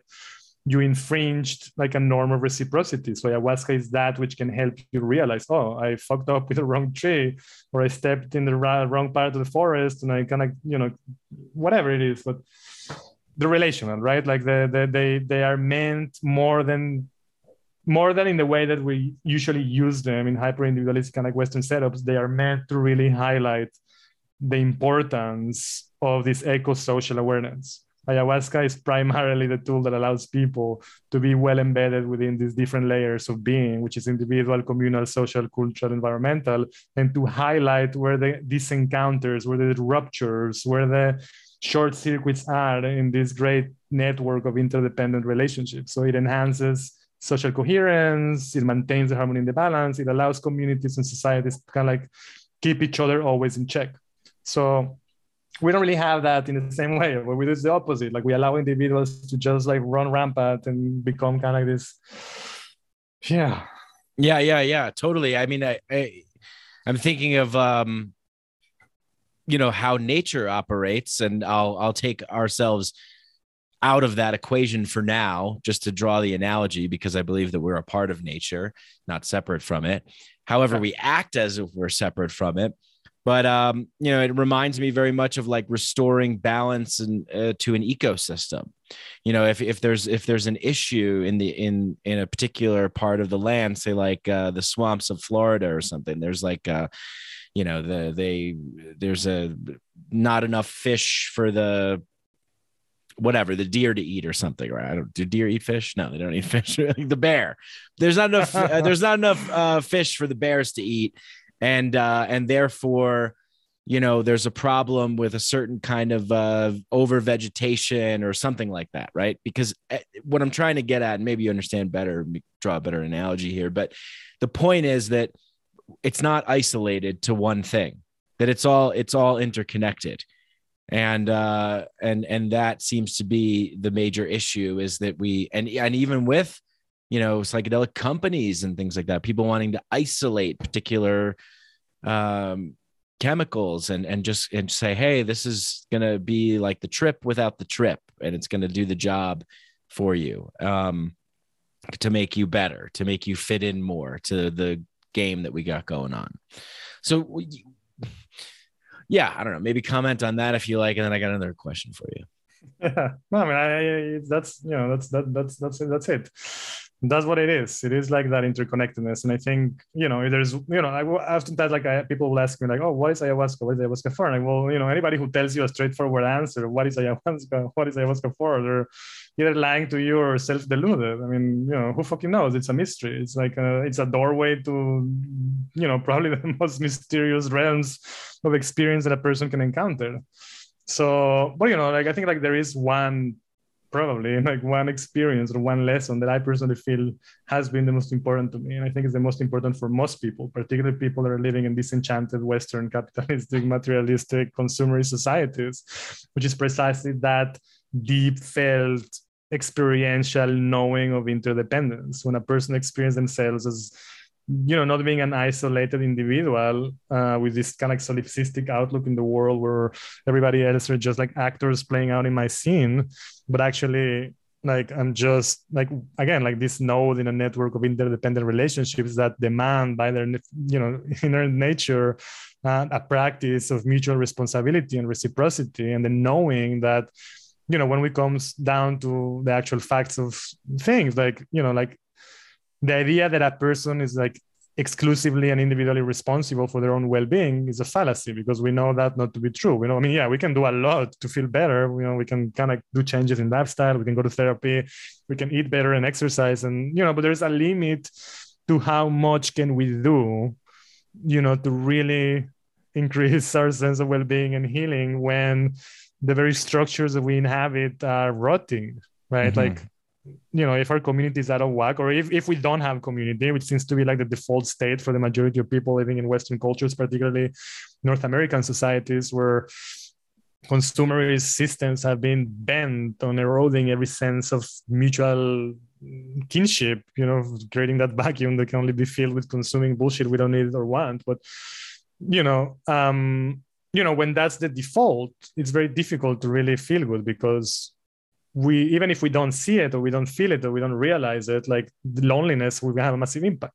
you infringed like a norm of reciprocity. So ayahuasca is that which can help you realize, oh, I fucked up with the wrong tree, or I stepped in the wrong part of the forest, and I kind of, you know, whatever it is. But the relational, right? Like the, the they they are meant more than more than in the way that we usually use them in hyper individualistic kind of Western setups. They are meant to really highlight the importance of this eco-social awareness ayahuasca is primarily the tool that allows people to be well embedded within these different layers of being, which is individual, communal, social, cultural, environmental, and to highlight where the, these encounters, where the ruptures, where the short circuits are in this great network of interdependent relationships. So it enhances social coherence, it maintains the harmony and the balance, it allows communities and societies to kind of like keep each other always in check. So we don't really have that in the same way where we do the opposite like we allow individuals to just like run rampant and become kind of this yeah yeah yeah yeah totally i mean i, I i'm thinking of um you know how nature operates and i'll i'll take ourselves out of that equation for now just to draw the analogy because i believe that we're a part of nature not separate from it. However we act as if we're separate from it. But um, you know it reminds me very much of like restoring balance and uh, to an ecosystem. You know if, if there's if there's an issue in the in in a particular part of the land say like uh, the swamps of florida or something there's like uh you know the they there's a not enough fish for the whatever the deer to eat or something right? I don't do deer eat fish? No they don't eat fish. The bear. There's not enough uh, there's not enough uh, fish for the bears to eat. And uh, and therefore you know there's a problem with a certain kind of uh, over vegetation or something like that right? Because eh, what i'm trying to get at and maybe you understand better draw a better analogy here but the point is that it's not isolated to one thing that it's all it's all interconnected. And uh and and that seems to be the major issue is that we and and even with you know psychedelic companies and things like that people wanting to isolate particular um chemicals and and just and say hey this is going to be like the trip without the trip and it's going to do the job for you um to make you better to make you fit in more to the game that we got going on so yeah, I don't know. Maybe comment on that if you like, and then I got another question for you. Yeah, no, I mean, I, I, that's you know, that's that, that's that's that's it. That's what it is. It is like that interconnectedness, and I think you know, there's you know, I often that like I, people will ask me like, oh, what is ayahuasca? What is ayahuasca for? And like, well, you know, anybody who tells you a straightforward answer, what is ayahuasca? What is ayahuasca for? They're either lying to you or self-deluded. I mean, you know, who fucking knows? It's a mystery. It's like a, it's a doorway to, you know, probably the most mysterious realms of experience that a person can encounter. So, but you know, like I think like there is one probably like one experience or one lesson that I personally feel has been the most important to me. And I think it's the most important for most people, particularly people that are living in disenchanted Western capitalistic, materialistic, consumerist societies, which is precisely that deep felt experiential knowing of interdependence. When a person experiences themselves as you know, not being an isolated individual uh, with this kind of solipsistic outlook in the world where everybody else are just like actors playing out in my scene, but actually like I'm just like again like this node in a network of interdependent relationships that demand by their you know inner nature uh, a practice of mutual responsibility and reciprocity and then knowing that you know when we comes down to the actual facts of things like you know like the idea that a person is like exclusively and individually responsible for their own well-being is a fallacy because we know that not to be true. We know, I mean, yeah, we can do a lot to feel better. You know, we can kind of do changes in lifestyle. We can go to therapy. We can eat better and exercise, and you know, but there's a limit to how much can we do, you know, to really increase our sense of well-being and healing when the very structures that we inhabit are rotting, right? Mm-hmm. Like you know if our community is out of whack or if, if we don't have community which seems to be like the default state for the majority of people living in western cultures particularly north american societies where consumerist systems have been bent on eroding every sense of mutual kinship you know creating that vacuum that can only be filled with consuming bullshit we don't need or want. But you know um you know when that's the default it's very difficult to really feel good because we even if we don't see it or we don't feel it or we don't realize it like loneliness will have a massive impact.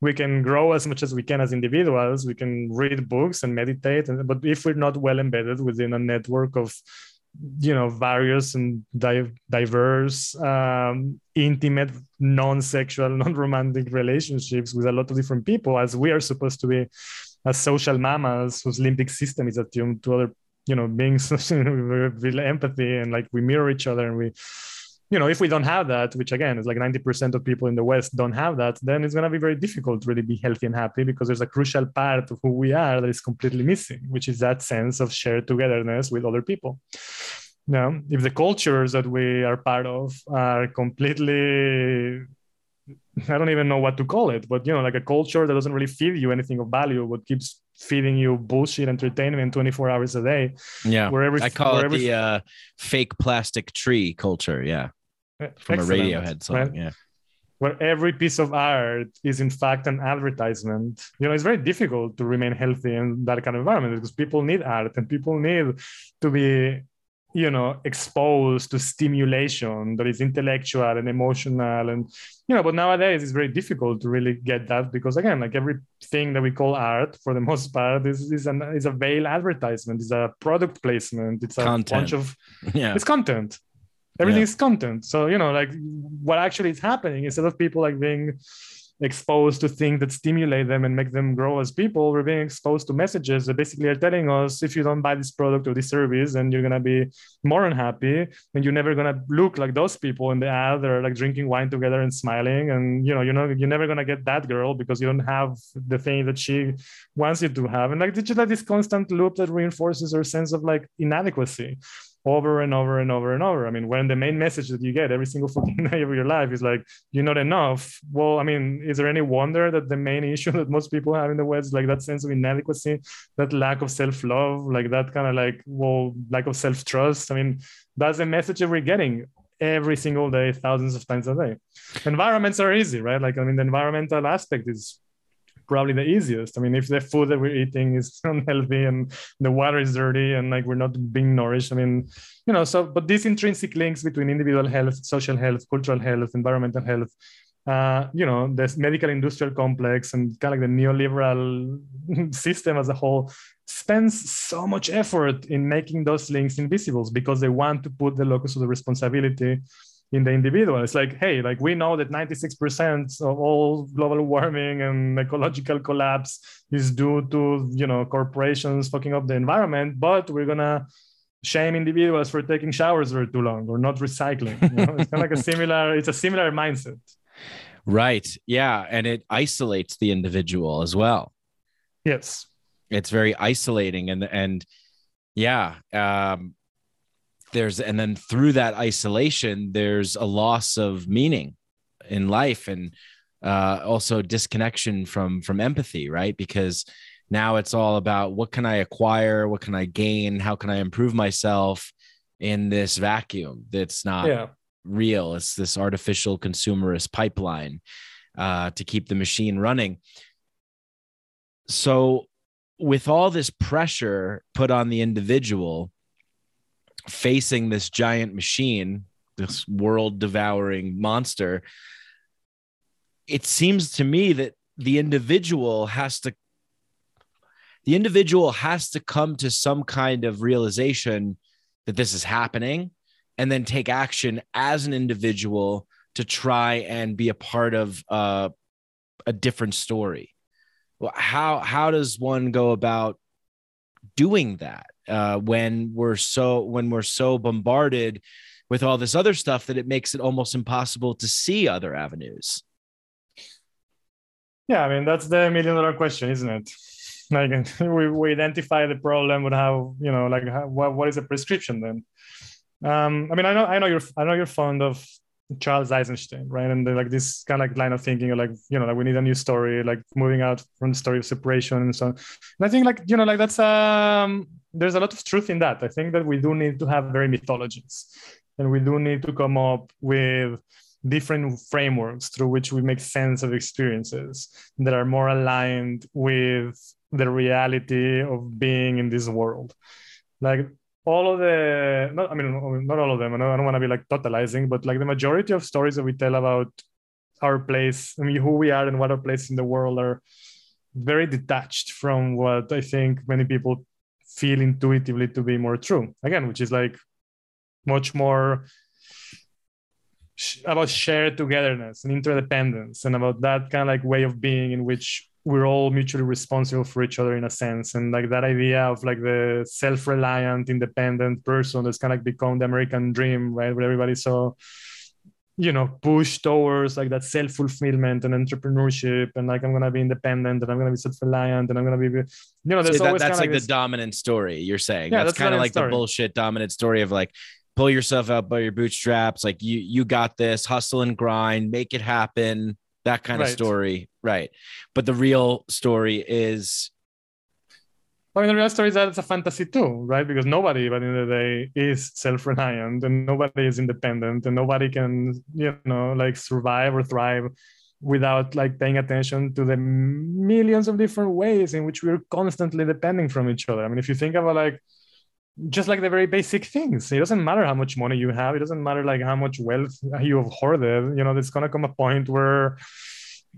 We can grow as much as we can as individuals. We can read books and meditate. And, but if we're not well embedded within a network of you know various and di- diverse um, intimate non-sexual non-romantic relationships with a lot of different people as we are supposed to be as social mammals whose limbic system is attuned to other you know beings with empathy and like we mirror each other and we you know if we don't have that which again is like 90% of people in the west don't have that then it's going to be very difficult to really be healthy and happy because there's a crucial part of who we are that is completely missing which is that sense of shared togetherness with other people. Now if the cultures that we are part of are completely I don't even know what to call it, but you know, like a culture that doesn't really feed you anything of value, but keeps feeding you bullshit entertainment 24 hours a day. Yeah. Where every, I call it every, the uh, fake plastic tree culture. Yeah. From a Radiohead song. Right? Yeah. Where every piece of art is in fact an advertisement. You know, it's very difficult to remain healthy in that kind of environment because people need art and people need to be you know exposed to stimulation that is intellectual and emotional and you know but nowadays it's very difficult to really get that because again like everything that we call art for the most part is, is an is a veil advertisement it's a product placement it's a content. bunch of yeah it's content everything yeah. is content so you know like what actually is happening instead of people like being exposed to things that stimulate them and make them grow as people. We're being exposed to messages that basically are telling us if you don't buy this product or this service, then you're gonna be more unhappy and you're never gonna look like those people in the ad that are like drinking wine together and smiling. And you know, you know, you're never gonna get that girl because you don't have the thing that she wants you to have. And like just like this constant loop that reinforces our sense of like inadequacy over and over and over and over. I mean, when the main message that you get every single fucking day of your life is like, you're not enough. Well, I mean, is there any wonder that the main issue that most people have in the West, like that sense of inadequacy, that lack of self love, like that kind of like, well, lack of self trust? I mean, that's the message that we're getting every single day, thousands of times a day. Environments are easy, right? Like, I mean, the environmental aspect is probably the easiest. I mean, if the food that we're eating is unhealthy and the water is dirty and like we're not being nourished, I mean, you know, so but these intrinsic links between individual health, social health, cultural health, environmental health, uh, you know, this medical industrial complex and kind of like the neoliberal system as a whole spends so much effort in making those links invisible because they want to put the locus of the responsibility in the individual. It's like, hey, like we know that 96% of all global warming and ecological collapse is due to, you know, corporations fucking up the environment, but we're gonna shame individuals for taking showers for too long or not recycling. You know? it's kind of like a similar, it's a similar mindset. Right. Yeah. And it isolates the individual as well. Yes. It's very isolating and and yeah. Um there's and then through that isolation there's a loss of meaning in life and uh, also disconnection from from empathy right? Because now it's all about what can i acquire what can i gain how can i improve myself in this vacuum that's not yeah. real. It's this artificial consumerist pipeline uh, to keep the machine running. So with all this pressure put on the individual facing this giant machine, this world devouring monster, it seems to me that the individual has to the individual has to come to some kind of realization that this is happening and then take action as an individual to try and be a part of uh, a different story. Well, how how does one go about doing that uh, when we're so when we're so bombarded with all this other stuff that it makes it almost impossible to see other avenues yeah i mean that's the million dollar question isn't it like we, we identify the problem but how you know like how, what, what is a prescription then um, i mean i know i know you're i know you're fond of Charles Eisenstein, right? And like this kind of like line of thinking, like you know, like we need a new story, like moving out from the story of separation and so on. And I think like you know, like that's um, there's a lot of truth in that. I think that we do need to have very mythologies, and we do need to come up with different frameworks through which we make sense of experiences that are more aligned with the reality of being in this world. Like all of the not, i mean not all of them i don't, don't want to be like totalizing but like the majority of stories that we tell about our place i mean who we are and what our place in the world are very detached from what i think many people feel intuitively to be more true. Again which is like much more about shared togetherness and interdependence and about that kind of like way of being in which we're all mutually responsible for each other in a sense. And like that idea of like the self-reliant independent person that's kind of like become the american dream right where everybody's so you know push towards like that self-fulfillment and entrepreneurship and like i'm gonna be independent and i'm gonna be self-reliant and i'm gonna be you know there's that, always that's like, like the dominant story you're saying. Yeah, that's, that's kind of like story. the bullshit dominant story of like pull yourself out by your bootstraps like you you got this hustle and grind make it happen that kind of story right. But the real story is I mean, the real story is that it's a fantasy too, right? Because nobody, by the end of the day, is self-reliant, and nobody is independent, and nobody can, you know, like survive or thrive without like paying attention to the millions of different ways in which we're constantly depending from each other. I mean, if you think about like just like the very basic things, it doesn't matter how much money you have, it doesn't matter like how much wealth you have hoarded. You know, there's gonna come a point where,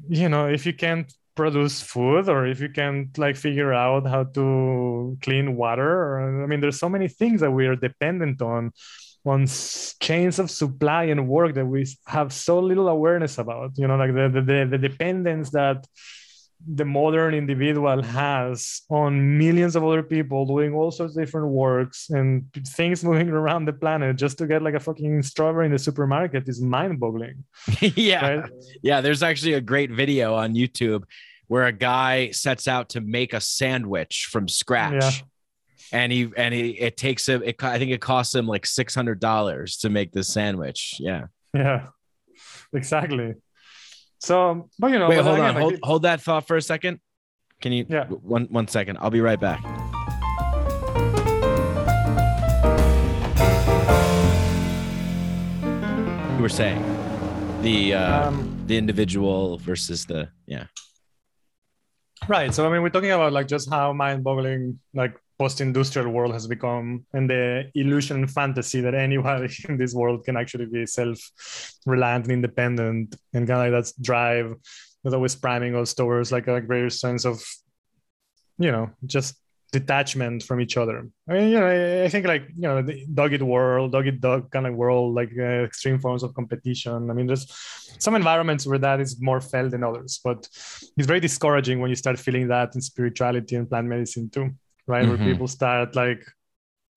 you know, if you can't produce food or if you can't, like figure out how to clean water or i mean there's so many things that we are dependent on on chains of supply and work that we have so little awareness about. You know, like the the, the, dependence that the modern individual has on millions of other people doing all sorts of different works and things moving around the planet just to get like a fucking strawberry in the supermarket is mind-boggling. yeah. Right? Yeah. There's actually a great video on YouTube where a guy sets out to make a sandwich from scratch. Yeah. And he and he it takes him. It, I think it costs him like six hundred dollars to make this sandwich. Yeah. Yeah, exactly. So, but you know, Wait, hold again, on. like, Hold hold that thought for a second. Can you? Yeah. One one second. I'll be right back. You were saying the uh, um, the individual versus the yeah. Right. So I mean, we're talking about like just how mind-boggling like post-industrial world has become, and the illusion and fantasy that anybody in this world can actually be self-reliant and independent, and kind of like that's drive that's always priming us towards like a greater sense of, you know, just detachment from each other. I mean, you know, I- think like you know, the dog eat world, dog eat dog kind of world, like uh, extreme forms of competition. I mean, there's some environments where that is more felt than others, but it's very discouraging when you start feeling that in spirituality and plant medicine too, right? Mhm. Where people start like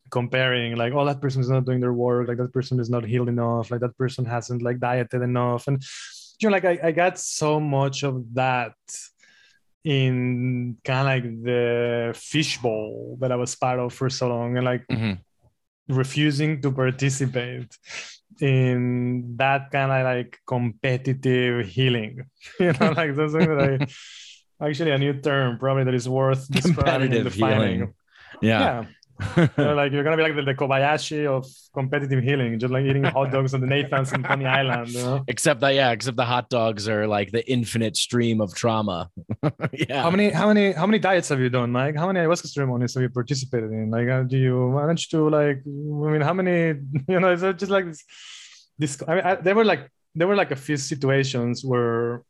comparing, like, oh, that person is not doing their work, like that person is not healed enough, like that person hasn't like dieted enough, and you know, like I, I got so much of that in kind of like the fishbowl that I was part of for so long, and like Mhm. refusing to participate in that kind of like competitive healing. You know, like that's something that I actually a new term probably that is worth describing Competitive defining. healing. Yeah. Yeah. You know, like you're gonna be like the, the Kobayashi of competitive healing, just like eating hot dogs on the Nathan's in Coney Island. You know? except that yeah, except the hot dogs are like the infinite stream of trauma. yeah. How many how many how many diets have you done, Mike? How many ayahuasca ceremonies have you participated in? Like, uh, do you manage to like? I mean, how many? You know, is it just like this? This I mean, I, there were like there were like a few situations where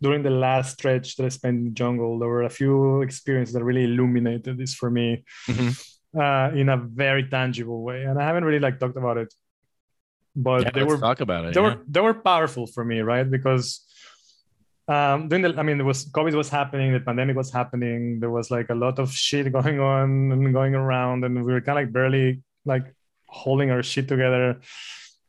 during the last stretch that I spent in the jungle, there were a few experiences that really illuminated this for me Mhm. Uh, in a very tangible way, and I haven't really like talked about it, but Yeah, they were talk about it. they yeah. were they were powerful for me, right? Because um during the I mean there was COVID was happening, the pandemic was happening, there was like a lot of shit going on and going around, and we were kind of like barely like holding our shit together.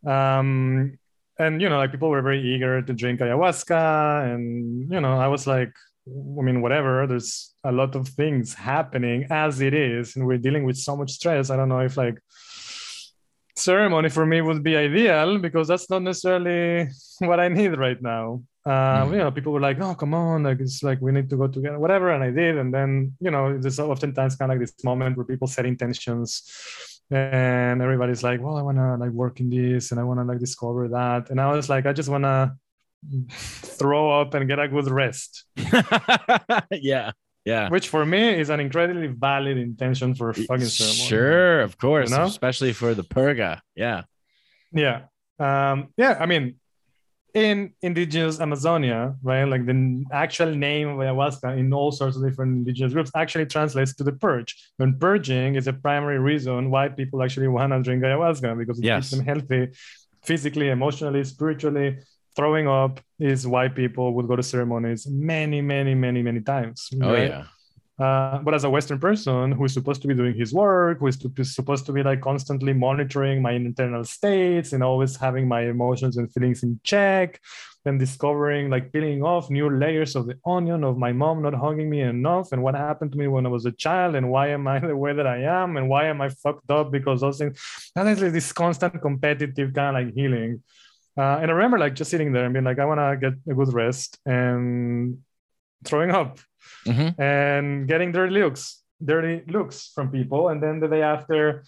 Um and you know, like people were very eager to drink ayahuasca, and you know, I was like, I mean, whatever, there's a lot of things happening as it is, and we're dealing with so much stress. I don't know if like ceremony for me would be ideal because that's not necessarily what I need right now. Uh, Mhm. You know, people were like, "Oh, come on, like it's like we need to go together, whatever," and I did. And then you know, there's oftentimes kind of like this moment where people set intentions, and everybody's like, "Well, I want to like work in this, and I want to like discover that," and I was like, "I just want to throw up and get a good rest," yeah. Yeah. which for me is an incredibly valid intention for a fucking ceremony. Sure, of course, You know? especially for the purga. Yeah. Yeah. Um, yeah, I mean, in indigenous Amazonia, right? Like the actual name of ayahuasca in all sorts of different indigenous groups actually translates to the purge. And purging is a primary reason why people actually want to drink ayahuasca because it Yes. keeps them healthy physically, emotionally, spiritually. Throwing up is why people would go to ceremonies many, many, many, many times. Oh right? yeah. Uh, but as a Western person who is supposed to be doing his work, who is to- is supposed to be like constantly monitoring my internal states and always having my emotions and feelings in check, and discovering like peeling off new layers of the onion of my mom not hugging me enough, and what happened to me when I was a child, and why am I the way that I am, and why am I fucked up because those things. Like this constant competitive kind of like healing. Uh, and I remember like just sitting there and being like, I want to get a good rest and throwing up Mhm. and getting dirty looks, dirty looks from people. And then the day after,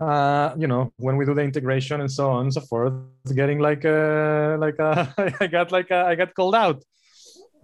uh, you know, when we do the integration and so on and so forth, getting like a, like a, I got like a, I got called out.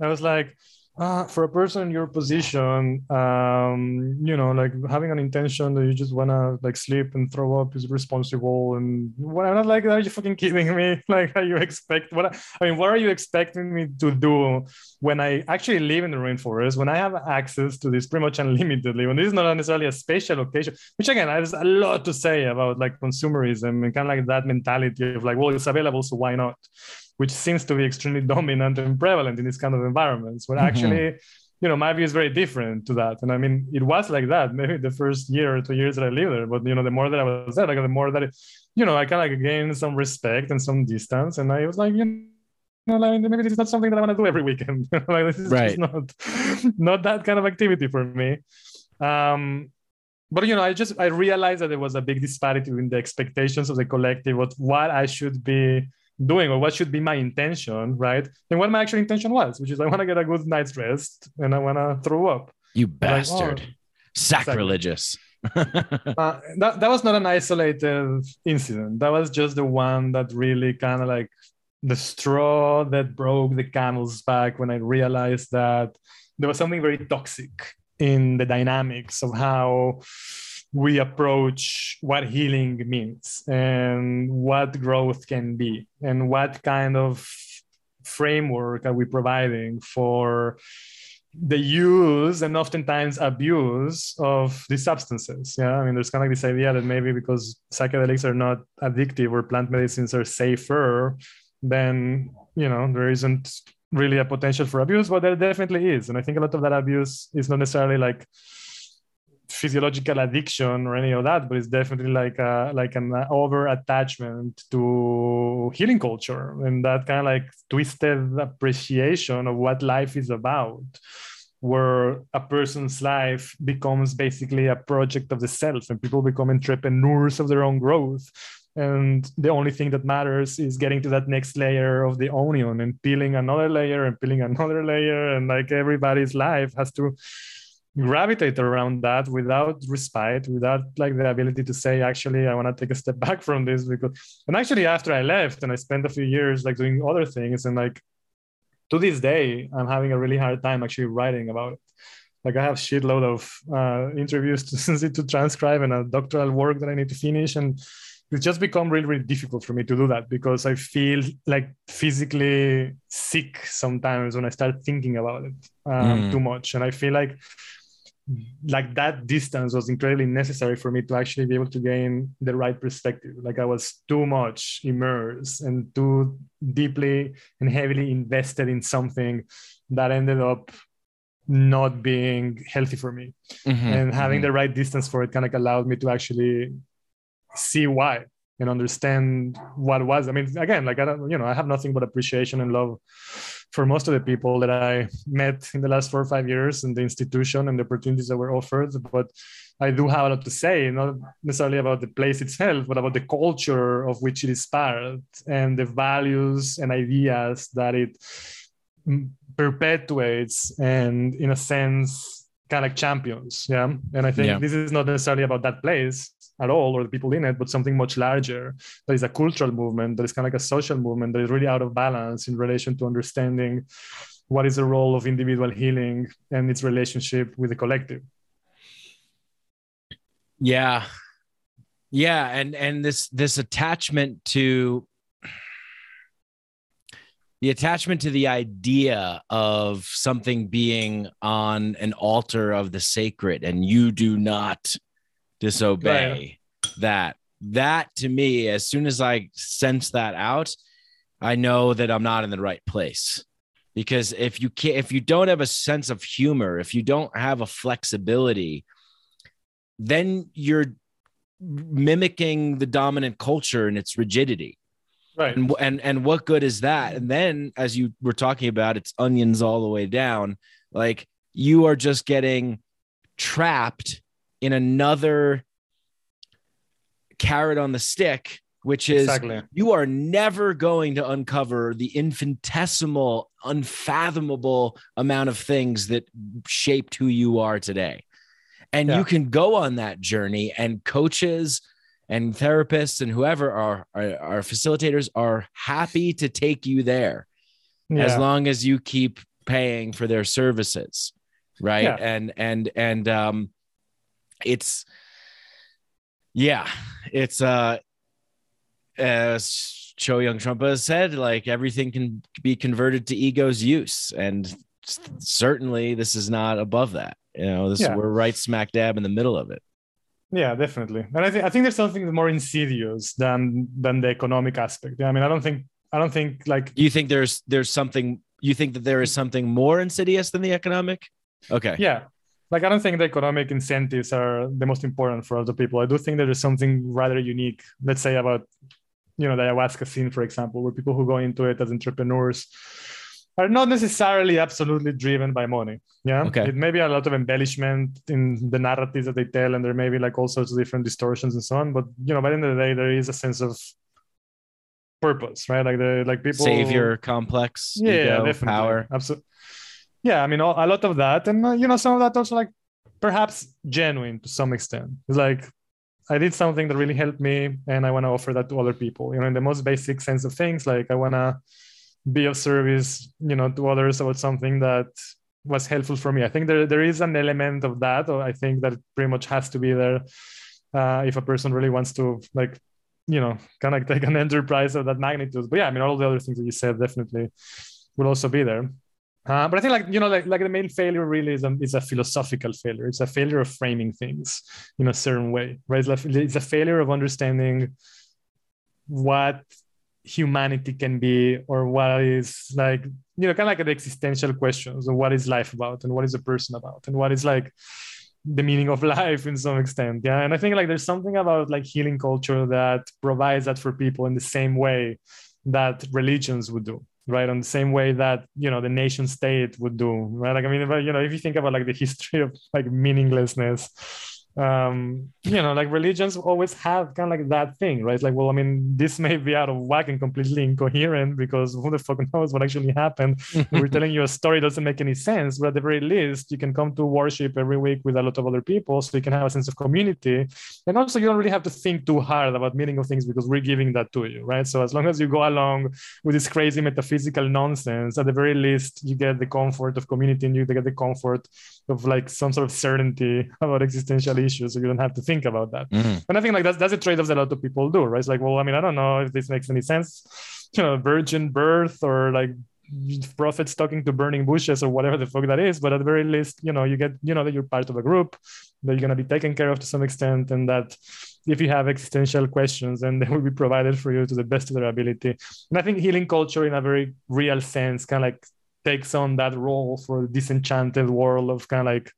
I was like, uh, for a person in your position, um, you know like having an intention that you just want to like sleep and throw up is responsible and what i'm not like are you fucking kidding me? Like are you expect what i mean what are you expecting me to do when i actually live in the rainforest when i have access to this pretty much unlimitedly when this is not necessarily a spatial location which again there's a lot to say about like consumerism and kind of like that mentality of like well it's available so why not which seems to be extremely dominant and prevalent in these kind of environments where mm-hmm. actually you know, my view is very different to that. And I mean, it was like that maybe the first year or two years that I lived there. But you know, the more that I was there, like the more that it, you know, I kind of like gained some respect and some distance. And I was like, you know, like maybe this is not something that I want to do every weekend. like this is right. not not that kind of activity for me. Um, but you know, I just I realized that there was a big disparity in the expectations of the collective of what I should be doing or what should be my intention, right? And what my actual intention was, which is I want to get a good night's rest and I want to throw up. You bastard. Like, oh, Sacrilegious. uh, that, that was not an isolated incident. That was just the one that really kind of like the straw that broke the camel's back when I realized that there was something very toxic in the dynamics of how we approach what healing means and what growth can be and what kind of framework are we providing for the use and oftentimes abuse of these substances. Yeah, I mean, there's kind of this idea that maybe because psychedelics are not addictive or plant medicines are safer, then you know there isn't really a potential for abuse. But there definitely is, and I think a lot of that abuse is not necessarily like physiological addiction or any of that, but it's definitely like a, like an over attachment to healing culture and that kind of like twisted appreciation of what life is about, where a person's life becomes basically a project of the self and people become entrepreneurs of their own growth. And the only thing that matters is getting to that next layer of the onion and peeling another layer and peeling another layer. And like everybody's life has to gravitate around that without respite without like the ability to say actually i want to take a step back from this because and actually after i left and i spent a few years like doing other things and like to this day i'm having a really hard time actually writing about it like i have shitload of uh, interviews to, to transcribe and a doctoral work that i need to finish and it's just become really really difficult for me to do that because i feel like physically sick sometimes when i start thinking about it um, mm. too much and i feel like like that distance was incredibly necessary for me to actually be able to gain the right perspective. Like i was too much immersed and too deeply and heavily invested in something that ended up not being healthy for me. Mm-hmm, and having mm-hmm. the right distance for it kind of allowed me to actually see why and understand what was. I mean again like i don't you know i have nothing but appreciation and love for most of the people that I met in the last four or five years in the institution and the opportunities that were offered. But I do have a lot to say, not necessarily about the place itself, but about the culture of which it is part and the values and ideas that it perpetuates and, in a sense, kind of like champions. Yeah. And I think yeah. this is not necessarily about that place at all or the people in it, but something much larger that is a cultural movement, that is kind of like a social movement that is really out of balance in relation to understanding what is the role of individual healing and its relationship with the collective. Yeah. Yeah. And and this this attachment to the attachment to the idea of something being on an altar of the sacred and you do not disobey right. that. That to me as soon as i sense that out i know that i'm not in the right place. Because if you can't if you don't have a sense of humor if you don't have a flexibility then you're mimicking the dominant culture and its rigidity. Right. And, and and what good is that? And then as you were talking about it's onions all the way down. Like you are just getting trapped in another carrot on the stick, which is exactly. you are never going to uncover the infinitesimal, unfathomable amount of things that shaped who you are today. And yeah. you can go on that journey, and coaches and therapists and whoever are, are facilitators are happy to take you there yeah. as long as you keep paying for their services right yeah. and and and um it's yeah, it's uh as Chögyam Trungpa has said, like everything can be converted to ego's use. And certainly this is not above that. You know, this yeah. we're right smack dab in the middle of it. Yeah, definitely. And I think I think there's something more insidious than than the economic aspect. Yeah. I mean, I don't think I don't think like you think there's there's something you think that there is something more insidious than the economic? Okay. Yeah. Like I don't think the economic incentives are the most important for other people. I do think there is something rather unique, let's say about you know the ayahuasca scene, for example, where people who go into it as entrepreneurs are not necessarily absolutely driven by money. Yeah. Okay. It may be a lot of embellishment in the narratives that they tell, and there may be like all sorts of different distortions and so on. But you know, by the end of the day, there is a sense of purpose, right? Like the like people savior complex, yeah, ego, definitely. power, absolutely. Yeah, I mean, a lot of that, and uh, you know, some of that also like perhaps genuine to some extent. It's like I did something that really helped me, and I want to offer that to other people. You know, in the most basic sense of things, like I want to be of service, you know, to others about something that was helpful for me. I think there there is an element of that, or I think that pretty much has to be there uh, if a person really wants to like you know kind of take an enterprise of that magnitude but yeah i mean all the other things that you said definitely will also be there uh, but i think like you know like, like the main failure really is a, is a philosophical failure. It's a failure of framing things in a certain way right? It's, like, it's a failure of understanding what humanity can be or what is like you know kind of like the existential questions of what is life about and what is a person about and what is like the meaning of life in some extent yeah? And i think like there's something about like healing culture that provides that for people in the same way that religions would do right on the same way that you know the nation state would do right? Like i mean you know if you think about like the history of like meaninglessness um you know like religions always have kind of like that thing right? Like well i mean this may be out of whack and completely incoherent because who the fuck knows what actually happened. We're telling you a story doesn't make any sense but at the very least you can come to worship every week with a lot of other people so you can have a sense of community. And also you don't really have to think too hard about meaning of things because we're giving that to you right? So as long as you go along with this crazy metaphysical nonsense at the very least you get the comfort of community and you get the comfort of like some sort of certainty about existential issues so you don't have to think about that. Mm-hmm. and i think like that's that's a trade-off that a lot of people do right? It's like well i mean i don't know if this makes any sense. You know virgin birth or like prophets talking to burning bushes or whatever the fuck that is but at the very least you know you get you know that you're part of a group that you're going to be taken care of to some extent and that if you have existential questions then they will be provided for you to the best of their ability. And i think healing culture in a very real sense kind of like takes on that role for the disenchanted world of kind of like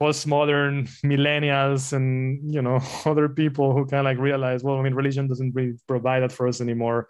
postmodern millennials and you know other people who kind of like realize well i mean religion doesn't really provide that for us anymore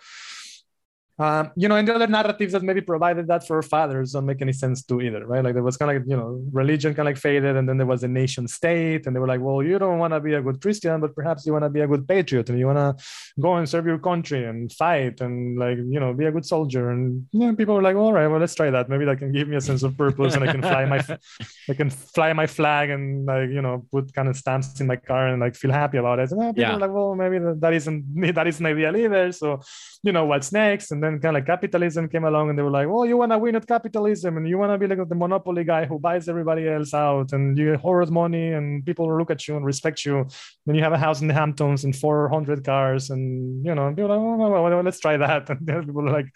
um, you know, and the other narratives that maybe provided that for fathers don't make any sense too either, right? Like there was kind of you know, religion kind of like faded and then there was a nation state and they were like, well, you don't want to be a good Christian, but perhaps you want to be a good patriot and you want to go and serve your country and fight and like, you know, be a good soldier. And you know, people were like, all right, well, let's try that. Maybe that can give me a sense of purpose and I can fly my, I can fly my flag and like, you know, put kind of stamps in my car and like feel happy about it. And people yeah. like, well, maybe that, that isn't, that isn't ideal either. So, you know, what's next? And then kind of like capitalism came along and they were like, well, you want to win at capitalism and you want to be like the monopoly guy who buys everybody else out and you hoard money and people look at you and respect you. Then you have a house in the Hamptons and 400 cars and, you know, people like, oh, well, let's try that. And people are like,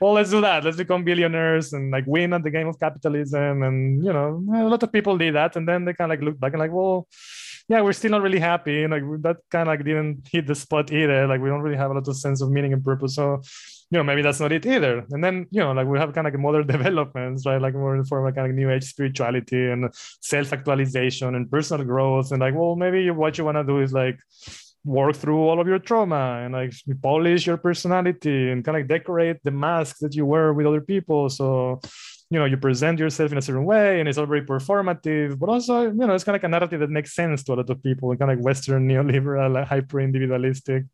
well, let's do that. Let's become billionaires and like win at the game of capitalism. And, you know, a lot of people did that. And then they kind of like look back and like, well, yeah, we're still not really happy. Like that kind of like didn't hit the spot either. Like we don't really have a lot of sense of meaning and purpose. So, you know, maybe that's not it either. And then, you know, like we have kind of like modern developments, right? Like more in form of kind of new age spirituality and self-actualization and personal growth. And like, well, maybe what you want to do is like work through all of your trauma and like polish your personality and kind of decorate the mask that you wear with other people. So you know you present yourself in a certain way and it's all very performative but also you know it's kind of like a narrative that makes sense to a lot of people kind of like western neoliberal hyper individualistic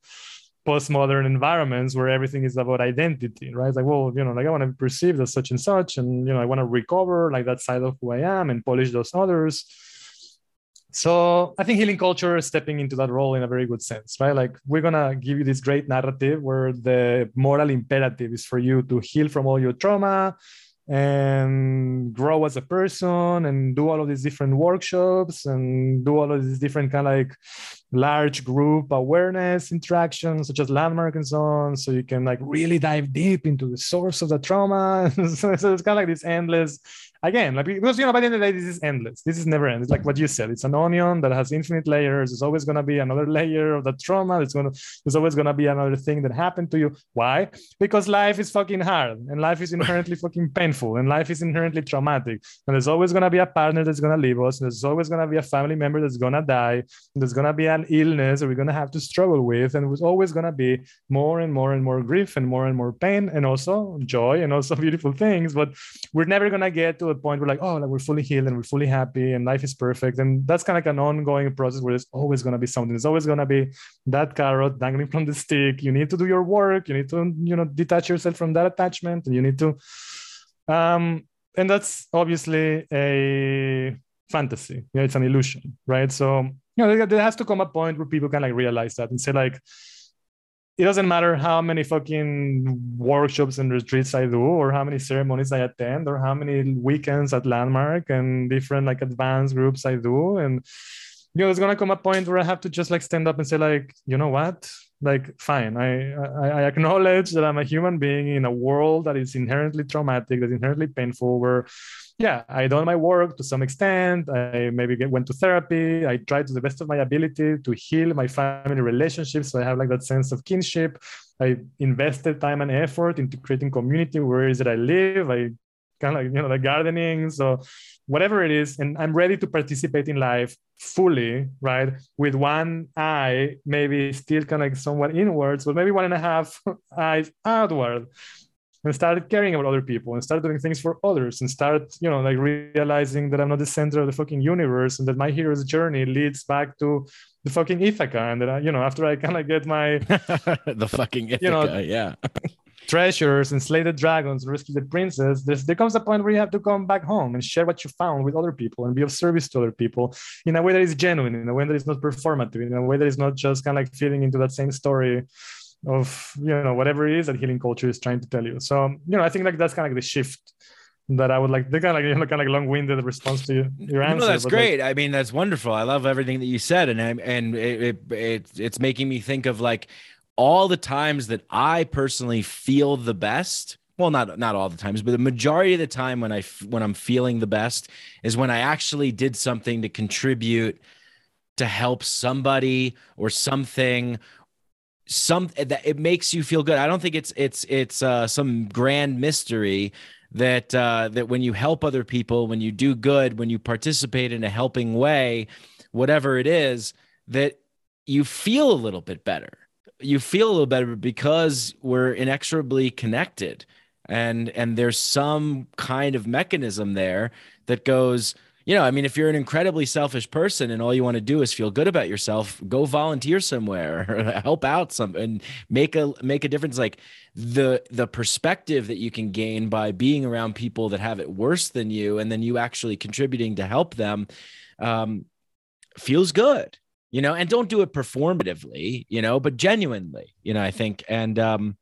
postmodern environments where everything is about identity right like well you know like i want to be perceived as such and such and you know i want to recover like that side of who i am and polish those others so I think healing culture is stepping into that role in a very good sense, right? Like we're gonna give you this great narrative where the moral imperative is for you to heal from all your trauma, and grow as a person and do all of these different workshops and do all of these different kind of like large group awareness interactions such as Landmark and so on. So you can like really dive deep into the source of the trauma. So, it's kind of like this endless again, like because you know, by the end of the day, this is endless. This is never end. It's like what you said. It's an onion that has infinite layers. There's always gonna be another layer of the trauma. it's gonna there's always gonna be another thing that happened to you. Why? Because life is fucking hard and life is inherently fucking painful and life is inherently traumatic. And there's always gonna be a partner that's gonna leave us. And there's always gonna be a family member that's gonna die. And there's gonna be an illness that we're gonna have to struggle with. And there's always gonna be more and more and more grief and more and more pain and also joy and also beautiful things. But we're never gonna get to a point where like oh like we're fully healed and we're fully happy and life is perfect and that's kind of like an ongoing process where there's always going to be something. There's always going to be that carrot dangling from the stick. You need to do your work. You need to you know detach yourself from that attachment and you need to um and that's obviously a fantasy. Yeah it's an illusion right? So you know there has to come a point where people can like realize that and say like it doesn't matter how many fucking workshops and retreats I do, or how many ceremonies I attend, or how many weekends at Landmark and different like advanced groups I do. And you know, it's gonna come a point where I have to just like stand up and say, like, you know what? Like, fine, I, I, I acknowledge that I'm a human being in a world that is inherently traumatic, that's inherently painful, where yeah, I done my work to some extent. I maybe get, went to therapy. I tried to the best of my ability to heal my family relationships. So I have like that sense of kinship. I invested time and effort into creating community where is it I live. I kind of like, you know, the gardening. So whatever it is, and I'm ready to participate in life fully, right? With one eye, maybe still kind of somewhat inwards, but maybe one and a half eyes outward and start caring about other people and start doing things for others and start you know like realizing that i'm not the center of the fucking universe and that my hero's journey leads back to the fucking Ithaca and that I, you know after i kind of get my the fucking Ithaca, you know yeah treasures and slay the dragons rescue the princess there's, there comes a point where you have to come back home and share what you found with other people and be of service to other people in a way that is genuine in a way that is not performative in a way that is not just kind of like feeding into that same story of you know whatever it is that healing culture is trying to tell you. So you know, I think like that's kind of like the shift that I would like. The kind of like you know, kind of like long-winded response to your answer. No, that's great. Like, I mean, that's wonderful. I love everything that you said, and and it, it, it it's making me think of like all the times that I personally feel the best. Well, not not all the times, but the majority of the time when I when I'm feeling the best is when I actually did something to contribute to help somebody or something some that it makes you feel good. I don't think it's it's it's uh, some grand mystery that uh, that when you help other people, when you do good, when you participate in a helping way, whatever it is, that you feel a little bit better. You feel a little better because we're inexorably connected, and and there's some kind of mechanism there that goes you know, I mean, if you're an incredibly selfish person and all you want to do is feel good about yourself, go volunteer somewhere or help out some and make a make a difference. Like the the perspective that you can gain by being around people that have it worse than you, and then you actually contributing to help them, um, feels good. You know, and don't do it performatively, you know, but genuinely, you know, I think. And um,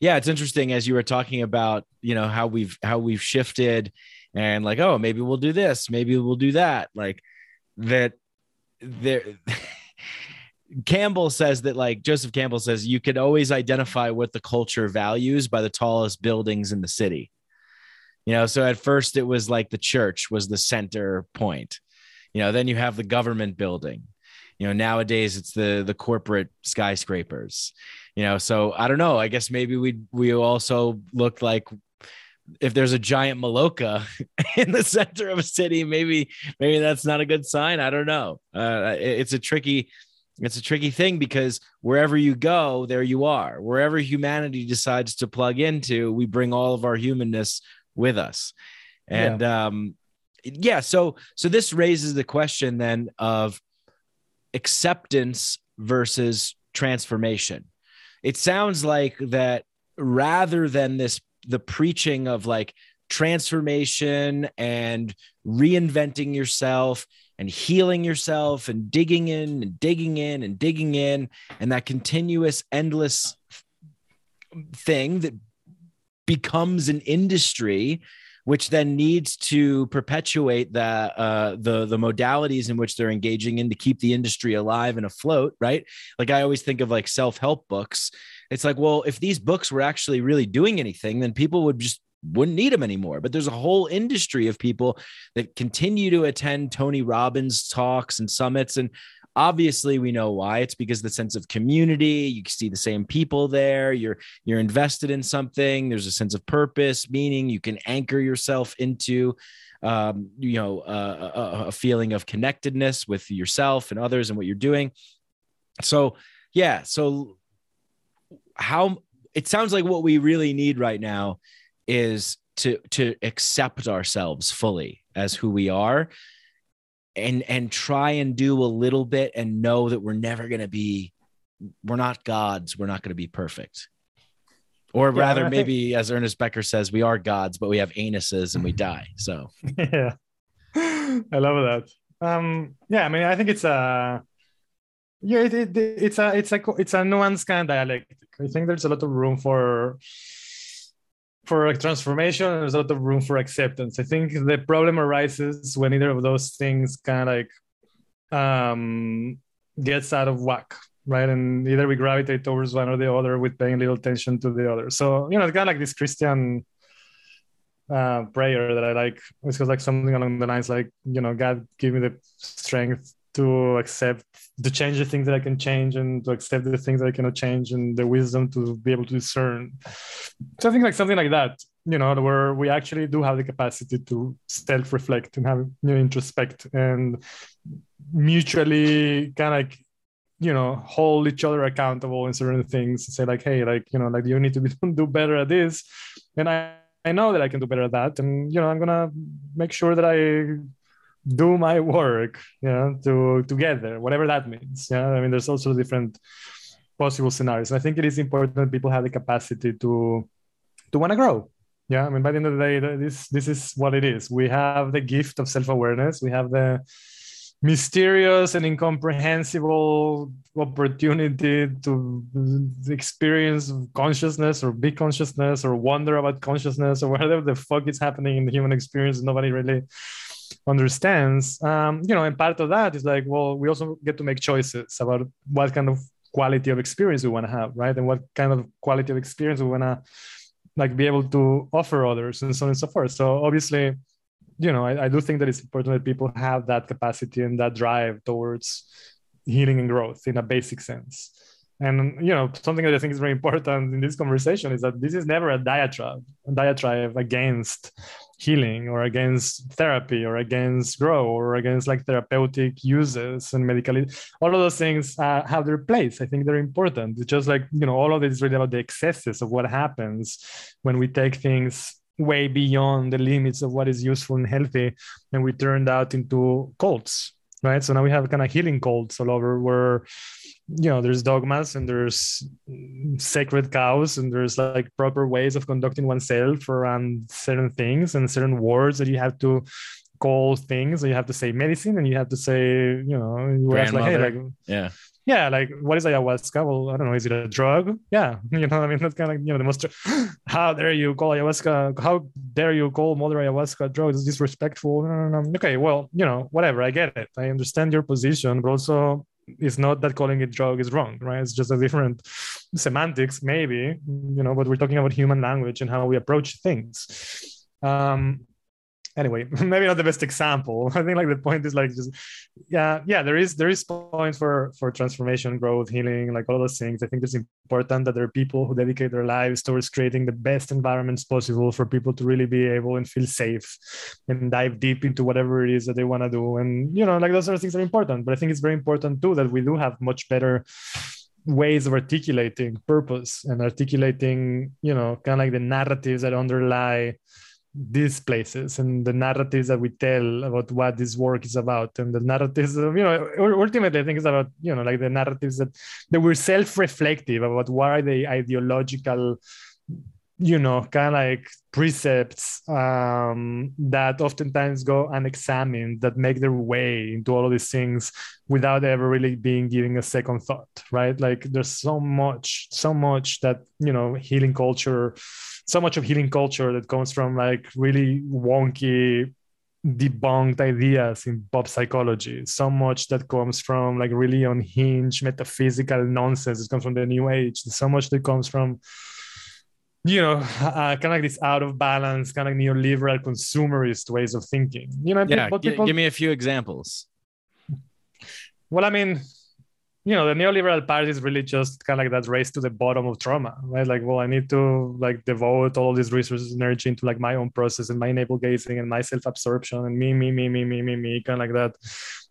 yeah, it's interesting as you were talking about, you know, how we've how we've shifted and like oh maybe we'll do this maybe we'll do that like that there Campbell says that like Joseph Campbell says you can always identify what the culture values by the tallest buildings in the city. You know, so at first it was like the church was the center point. You know, then you have the government building. You know, nowadays it's the the corporate skyscrapers. You know, so I don't know. I guess maybe we we also look like if there's a giant maloka in the center of a city, maybe maybe that's not a good sign. I don't know. Uh, it's a tricky it's a tricky thing because wherever you go, there you are. Wherever humanity decides to plug into, we bring all of our humanness with us. And yeah. um yeah, so so this raises the question then of acceptance versus transformation. It sounds like that rather than this the preaching of like transformation and reinventing yourself and healing yourself and digging in and digging in and digging in and that continuous endless thing that becomes an industry which then needs to perpetuate the uh, the the modalities in which they're engaging in to keep the industry alive and afloat, right? Like I always think of like self help books. It's like, well, if these books were actually really doing anything, then people would just wouldn't need them anymore. But there's a whole industry of people that continue to attend Tony Robbins talks and summits and obviously we know why. It's because the sense of community you see the same people there you're you're invested in something there's a sense of purpose meaning you can anchor yourself into um, you know uh, a, a feeling of connectedness with yourself and others and what you're doing. So yeah so how it sounds like what we really need right now is to to accept ourselves fully as who we are and and try and do a little bit and know that we're never going to be we're not gods we're not going to be perfect. Or yeah, rather maybe think... as Ernest Becker says we are gods but we have anuses and we die so. Yeah. I love that. Um yeah i mean i think it's a yeah it, it, it's a it's a it's a nuanced kind of dialectic. I think there's a lot of room for for transformation there's a lot of room for acceptance. I think the problem arises when either of those things kind of like um gets out of whack right? And either we gravitate towards one or the other with paying little attention to the other. So you know it's kind of like this christian uh, prayer that i like. It's like something along the lines like you know god give me the strength to accept to change the things that I can change and to accept the things that I cannot change and the wisdom to be able to discern. So I think like something like that, you know, where we actually do have the capacity to self-reflect and have you know, introspect and mutually kind of like you know hold each other accountable in certain things and say like hey like you know like you need to be, do better at this and i i know that i can do better at that and you know i'm gonna make sure that i do my work you know to together whatever that means yeah. I mean there's also different possible scenarios. And i think it is important that people have the capacity to to want to grow yeah. I mean by the end of the day this this is what it is. We have the gift of self-awareness. We have the mysterious and incomprehensible opportunity to experience consciousness or be consciousness or wonder about consciousness or whatever the fuck is happening in the human experience. Nobody really understands. Um, you know and part of that is like well we also get to make choices about what kind of quality of experience we want to have right? And what kind of quality of experience we want to like be able to offer others and so on and so forth. So obviously you know I, I do think that it's important that people have that capacity and that drive towards healing and growth in a basic sense and you know, something that I think is very important in this conversation is that this is never a diatribe, a diatribe against healing or against therapy or against grow or against like therapeutic uses and medical. All of those things uh, have their place. I think they're important. It's just like you know, all of it is really about the excesses of what happens when we take things way beyond the limits of what is useful and healthy, and we turn that into cults right so now we have kind of healing cults all over where you know there's dogmas and there's sacred cows and there's like proper ways of conducting oneself around certain things and certain words that you have to call things. And you have to say medicine and you have to say you know like hey like yeah. Yeah like what is ayahuasca? Well i don't know. Is it a drug? Yeah. You know i mean? That's kind of you know the most how dare you call ayahuasca how dare you call mother ayahuasca a drug? It's disrespectful. No, no, no. okay well you know whatever. I get it. I understand your position but also it's not that calling it drug is wrong, right? It's just a different semantics, maybe, you know, but we're talking about human language and how we approach things. Um, anyway maybe not the best example. I think like the point is like just yeah yeah there is there is points for for transformation growth healing like all those things. I think it's important that there are people who dedicate their lives towards creating the best environments possible for people to really be able and feel safe and dive deep into whatever it is that they want to do. And you know like those sort of things that are important but i think it's very important too that we do have much better ways of articulating purpose and articulating you know kind of like the narratives that underlie these places and the narratives that we tell about what this work is about and the narratives of, you know ultimately i think it's about you know like the narratives that that we're self-reflective about what are the ideological you know kind of like precepts um, that oftentimes go unexamined that make their way into all of these things without ever really being giving a second thought right? Like there's so much so much that you know healing culture so much of healing culture that comes from like really wonky debunked ideas in pop psychology. So much that comes from like really unhinged metaphysical nonsense it comes from the new age. So much that comes from you know uh, kind of like this out of balance kind of neoliberal consumerist ways of thinking. You know yeah people, g- give me a few examples. Well i mean you know the neoliberal party is really just kind of like that race to the bottom of trauma right? Like well i need to like devote all these resources and energy into like my own process and my navel gazing and my self-absorption and me me me me me me me kind of like that.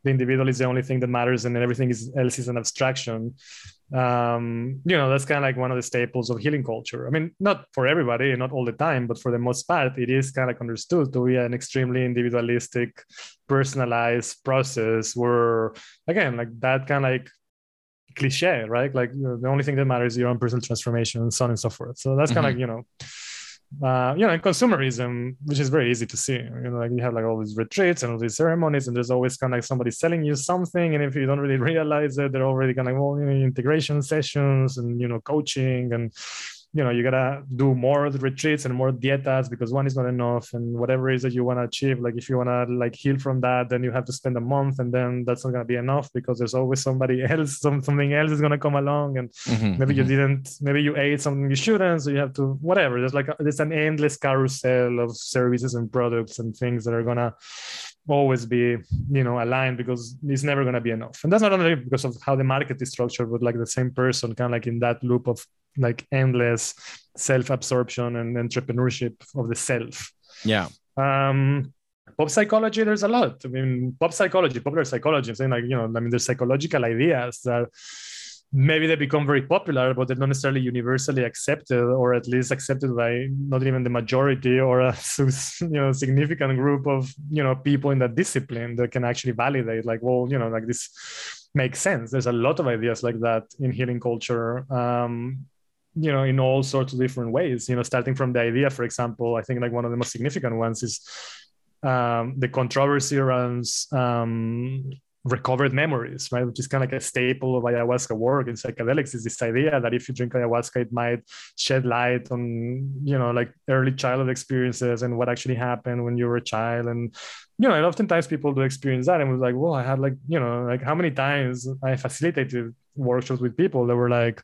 The individual is the only thing that matters and everything is, else is an abstraction. Um, you know that's kind of like one of the staples of healing culture. I mean not for everybody not all the time but for the most part it is kind of like understood to be an extremely individualistic personalized process where again like that kind of like cliche right like you know, the only thing that matters is your own personal transformation and so on and so forth so that's kind of mm-hmm. you know uh, you know, in consumerism, which is very easy to see, you know, like you have like all these retreats and all these ceremonies, and there's always kind of like somebody selling you something, and if you don't really realize it, they're already kind of like, well, you know, integration sessions and you know, coaching and you know you gotta do more retreats and more dietas because one is not enough and whatever it is that you want to achieve like if you want to like heal from that then you have to spend a month and then that's not to be enough because there's always somebody else some, something else is to come along and mm-hmm, maybe mm-hmm. you didn't maybe you ate something you shouldn't so you have to whatever there's like a, there's an endless carousel of services and products and things that are to always be you know aligned because it's never going to be enough. And that's not only because of how the market is structured but like the same person kind of like in that loop of like endless self-absorption and entrepreneurship of the self. Yeah. Um pop psychology there's a lot. I mean pop psychology popular psychology i'm saying like you know i mean there's psychological ideas that maybe they become very popular, but they're not necessarily universally accepted, or at least accepted by not even the majority or a you know significant group of you know people in that discipline that can actually validate, like, well, you know, like this makes sense. There's a lot of ideas like that in healing culture. Um, you know, in all sorts of different ways. You know, starting from the idea, for example, I think like one of the most significant ones is um, the controversy around um, recovered memories, right? Which is kind of like a staple of ayahuasca work in psychedelics is this idea that if you drink ayahuasca, it might shed light on, you know, like early childhood experiences and what actually happened when you were a child. And, you know, and oftentimes people do experience that and was like, well, I had like, you know, like how many times I facilitated workshops with people that were like,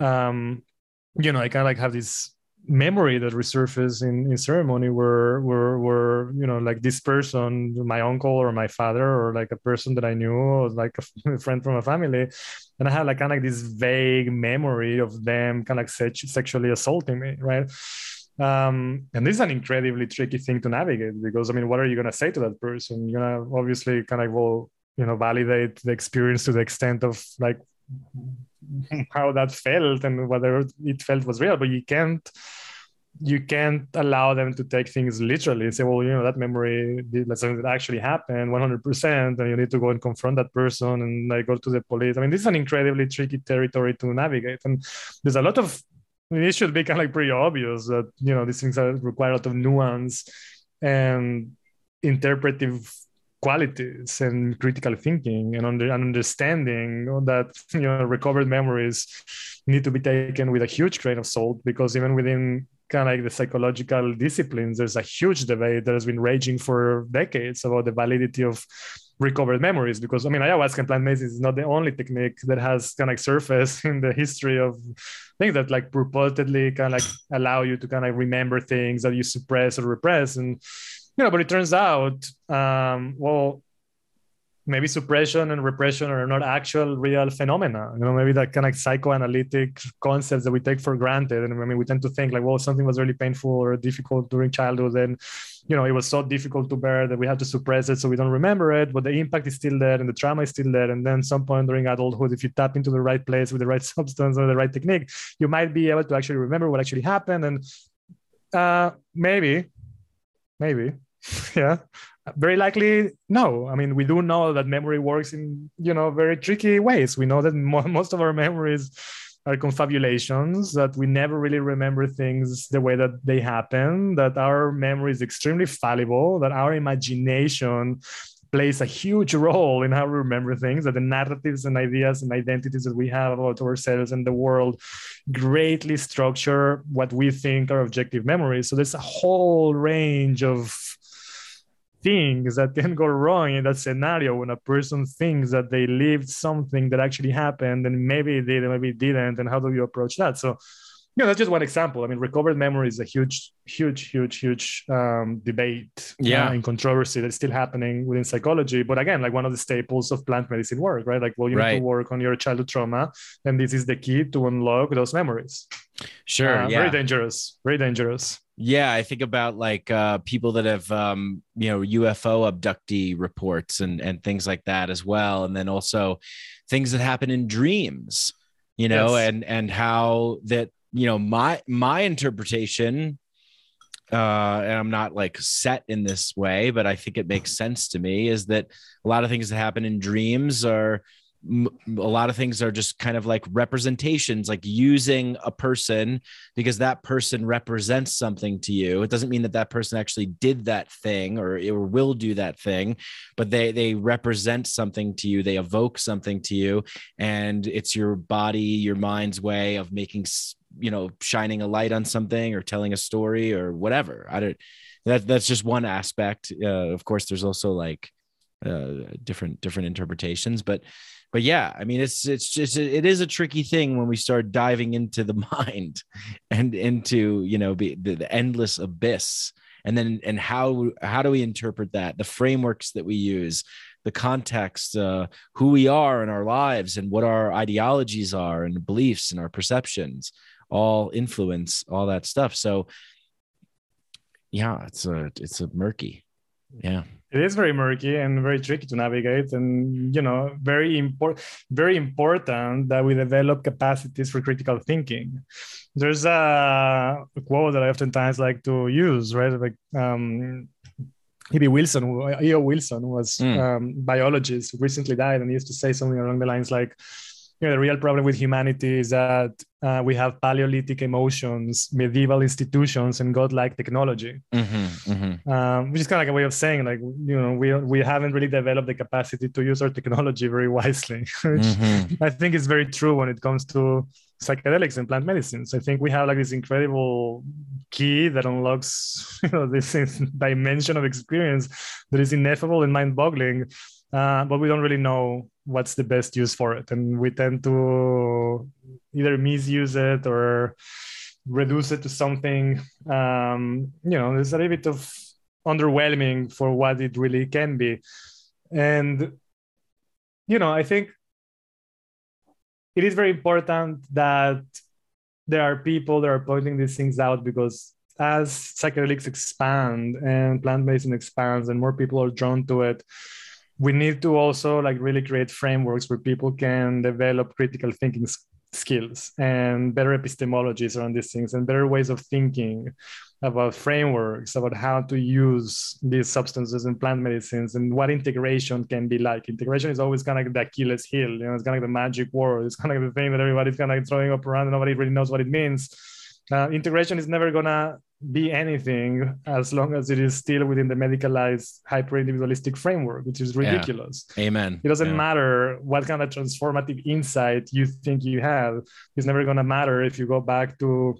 um, you know, I kind of like have this memory that resurfaced in, in ceremony were were were you know like this person my uncle or my father or like a person that i knew or like a friend from a family. And i had like kind of like this vague memory of them kind of like sex- sexually assaulting me right? Um, and this is an incredibly tricky thing to navigate because i mean what are you going to say to that person? You're going to obviously kind of will you know validate the experience to the extent of like how that felt and whether it felt was real but you can't you can't allow them to take things literally and say well you know that memory let's say it actually happened 100% and you need to go and confront that person and like go to the police. I mean this is an incredibly tricky territory to navigate and there's a lot of I mean, it should be kind of like pretty obvious that you know these things are, require a lot of nuance and interpretive qualities and critical thinking and under, understanding that you know recovered memories need to be taken with a huge grain of salt because even within kind of like the psychological disciplines there's a huge debate that has been raging for decades about the validity of recovered memories because i mean ayahuasca and plant medicine is not the only technique that has kind of like surfaced in the history of things that like purportedly kind of like allow you to kind of remember things that you suppress or repress. And you know, but it turns out, um, well, maybe suppression and repression are not actual real phenomena. You know, maybe that kind of psychoanalytic concepts that we take for granted. And I mean, we tend to think like, well, something was really painful or difficult during childhood, and you know, it was so difficult to bear that we have to suppress it so we don't remember it. But the impact is still there, and the trauma is still there. And then some point during adulthood, if you tap into the right place with the right substance or the right technique, you might be able to actually remember what actually happened. And uh, maybe, maybe yeah. Very likely no. I mean we do know that memory works in you know very tricky ways. We know that most of our memories are confabulations that we never really remember things the way that they happen that our memory is extremely fallible that our imagination plays a huge role in how we remember things that the narratives and ideas and identities that we have about ourselves and the world greatly structure what we think are objective memories. So there's a whole range of things that can go wrong in that scenario when a person thinks that they lived something that actually happened and maybe it did and maybe it didn't and how do you approach that so you know, that's just one example. I mean, recovered memory is a huge, huge, huge, huge um, debate uh, Yeah. uh, and controversy that's still happening within psychology. But again, like one of the staples of plant medicine work, right? Like, well, you need to work on your childhood trauma, and this is the key to unlock those memories. Sure. Uh, yeah. Very dangerous. Very dangerous. Yeah, I think about like uh, people that have, um, you know, UFO abductee reports and and things like that as well, and then also things that happen in dreams, you know, Yes. and and how that you know my my interpretation, uh, and I'm not like set in this way, but I think it makes sense to me is that a lot of things that happen in dreams are a lot of things are just kind of like representations like using a person because that person represents something to you. It doesn't mean that that person actually did that thing or, or will do that thing but they they represent something to you. They evoke something to you and it's your body your mind's way of making you know shining a light on something or telling a story or whatever. I don't that that's just one aspect. Uh, of course there's also like uh, different different interpretations but but yeah i mean it's it's just it is a tricky thing when we start diving into the mind and into you know the, the endless abyss. And then and how how do we interpret that? The frameworks that we use the context uh, who we are in our lives and what our ideologies are and beliefs and our perceptions all influence all that stuff. So yeah it's a it's a murky yeah It is very murky and very tricky to navigate, and you know, very important, very important that we develop capacities for critical thinking. There's a quote that I oftentimes like to use, right? Like um, E.B. Wilson, who- E.O. Wilson, was Mm. um, biologist, who recently died, and he used to say something along the lines like, you know, the real problem with humanity is that uh, we have Paleolithic emotions, medieval institutions, and godlike technology Mhm, mhm. um, which is kind of like a way of saying like you know we we haven't really developed the capacity to use our technology very wisely which Mhm. i think is very true when it comes to psychedelics and plant medicines i think we have like this incredible key that unlocks you know this dimension of experience that is ineffable and mind-boggling uh, but we don't really know what's the best use for it. And we tend to either misuse it or reduce it to something um, you know there's a little bit of underwhelming for what it really can be. And you know i think it is very important that there are people that are pointing these things out because as psychedelics expand and plant medicine expands and more people are drawn to it we need to also like really create frameworks where people can develop critical thinking skills and better epistemologies around these things and better ways of thinking about frameworks about how to use these substances in plant medicines and what integration can be like. Integration is always kind of like the Achilles heel, you know, it's kind of like the magic word. It's kind of like the thing that everybody's kind of like throwing up around and nobody really knows what it means. Uh, integration is never gonna be anything as long as it is still within the medicalized hyper individualistic framework, which is Yeah. ridiculous. amen It doesn't Yeah. matter what kind of transformative insight you think you have. It's never going to matter if you go back to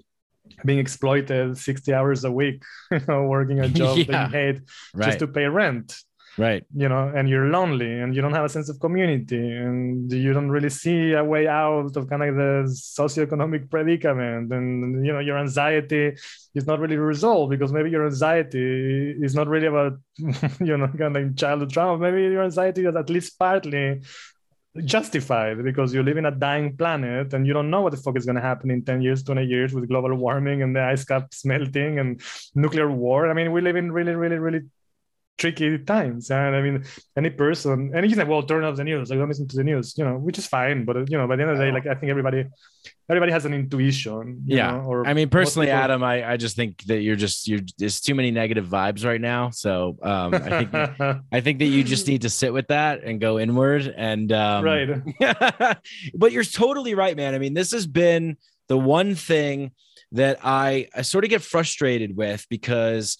being exploited 60 hours a week, working a job that you hate right just to pay rent, right you know, and you're lonely and you don't have a sense of community and you don't really see a way out of kind of the socioeconomic predicament. And, you know, your anxiety is not really resolved because maybe your anxiety is not really about, you know, kind of childhood trauma. Maybe your anxiety is at least partly justified because you live in a dying planet and you don't know what the fuck is going to happen in 10 years 20 years with global warming and the ice caps melting and nuclear war i mean we live in really really really tricky times. And I mean, any person, and he's like, well, turn off the news. Like, don't listen to the news, you know, which is fine. But, you know, by the end of the day, like, I think everybody, everybody has an intuition. yeah. Know, or I mean, personally, people... Adam, I, I just think that you're just, you're, there's too many negative vibes right now. So um, I think, I think that you just need to sit with that and go inward. And, um, right. but you're totally right, man. I mean, this has been the one thing that I, I sort of get frustrated with because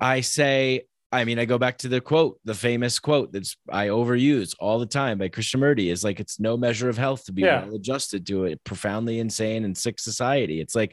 I say, I mean, I go back to the quote, the famous quote that's I overuse all the time by Krishnamurti is like, it's no measure of health to be yeah. well adjusted to a profoundly insane and sick society. It's like,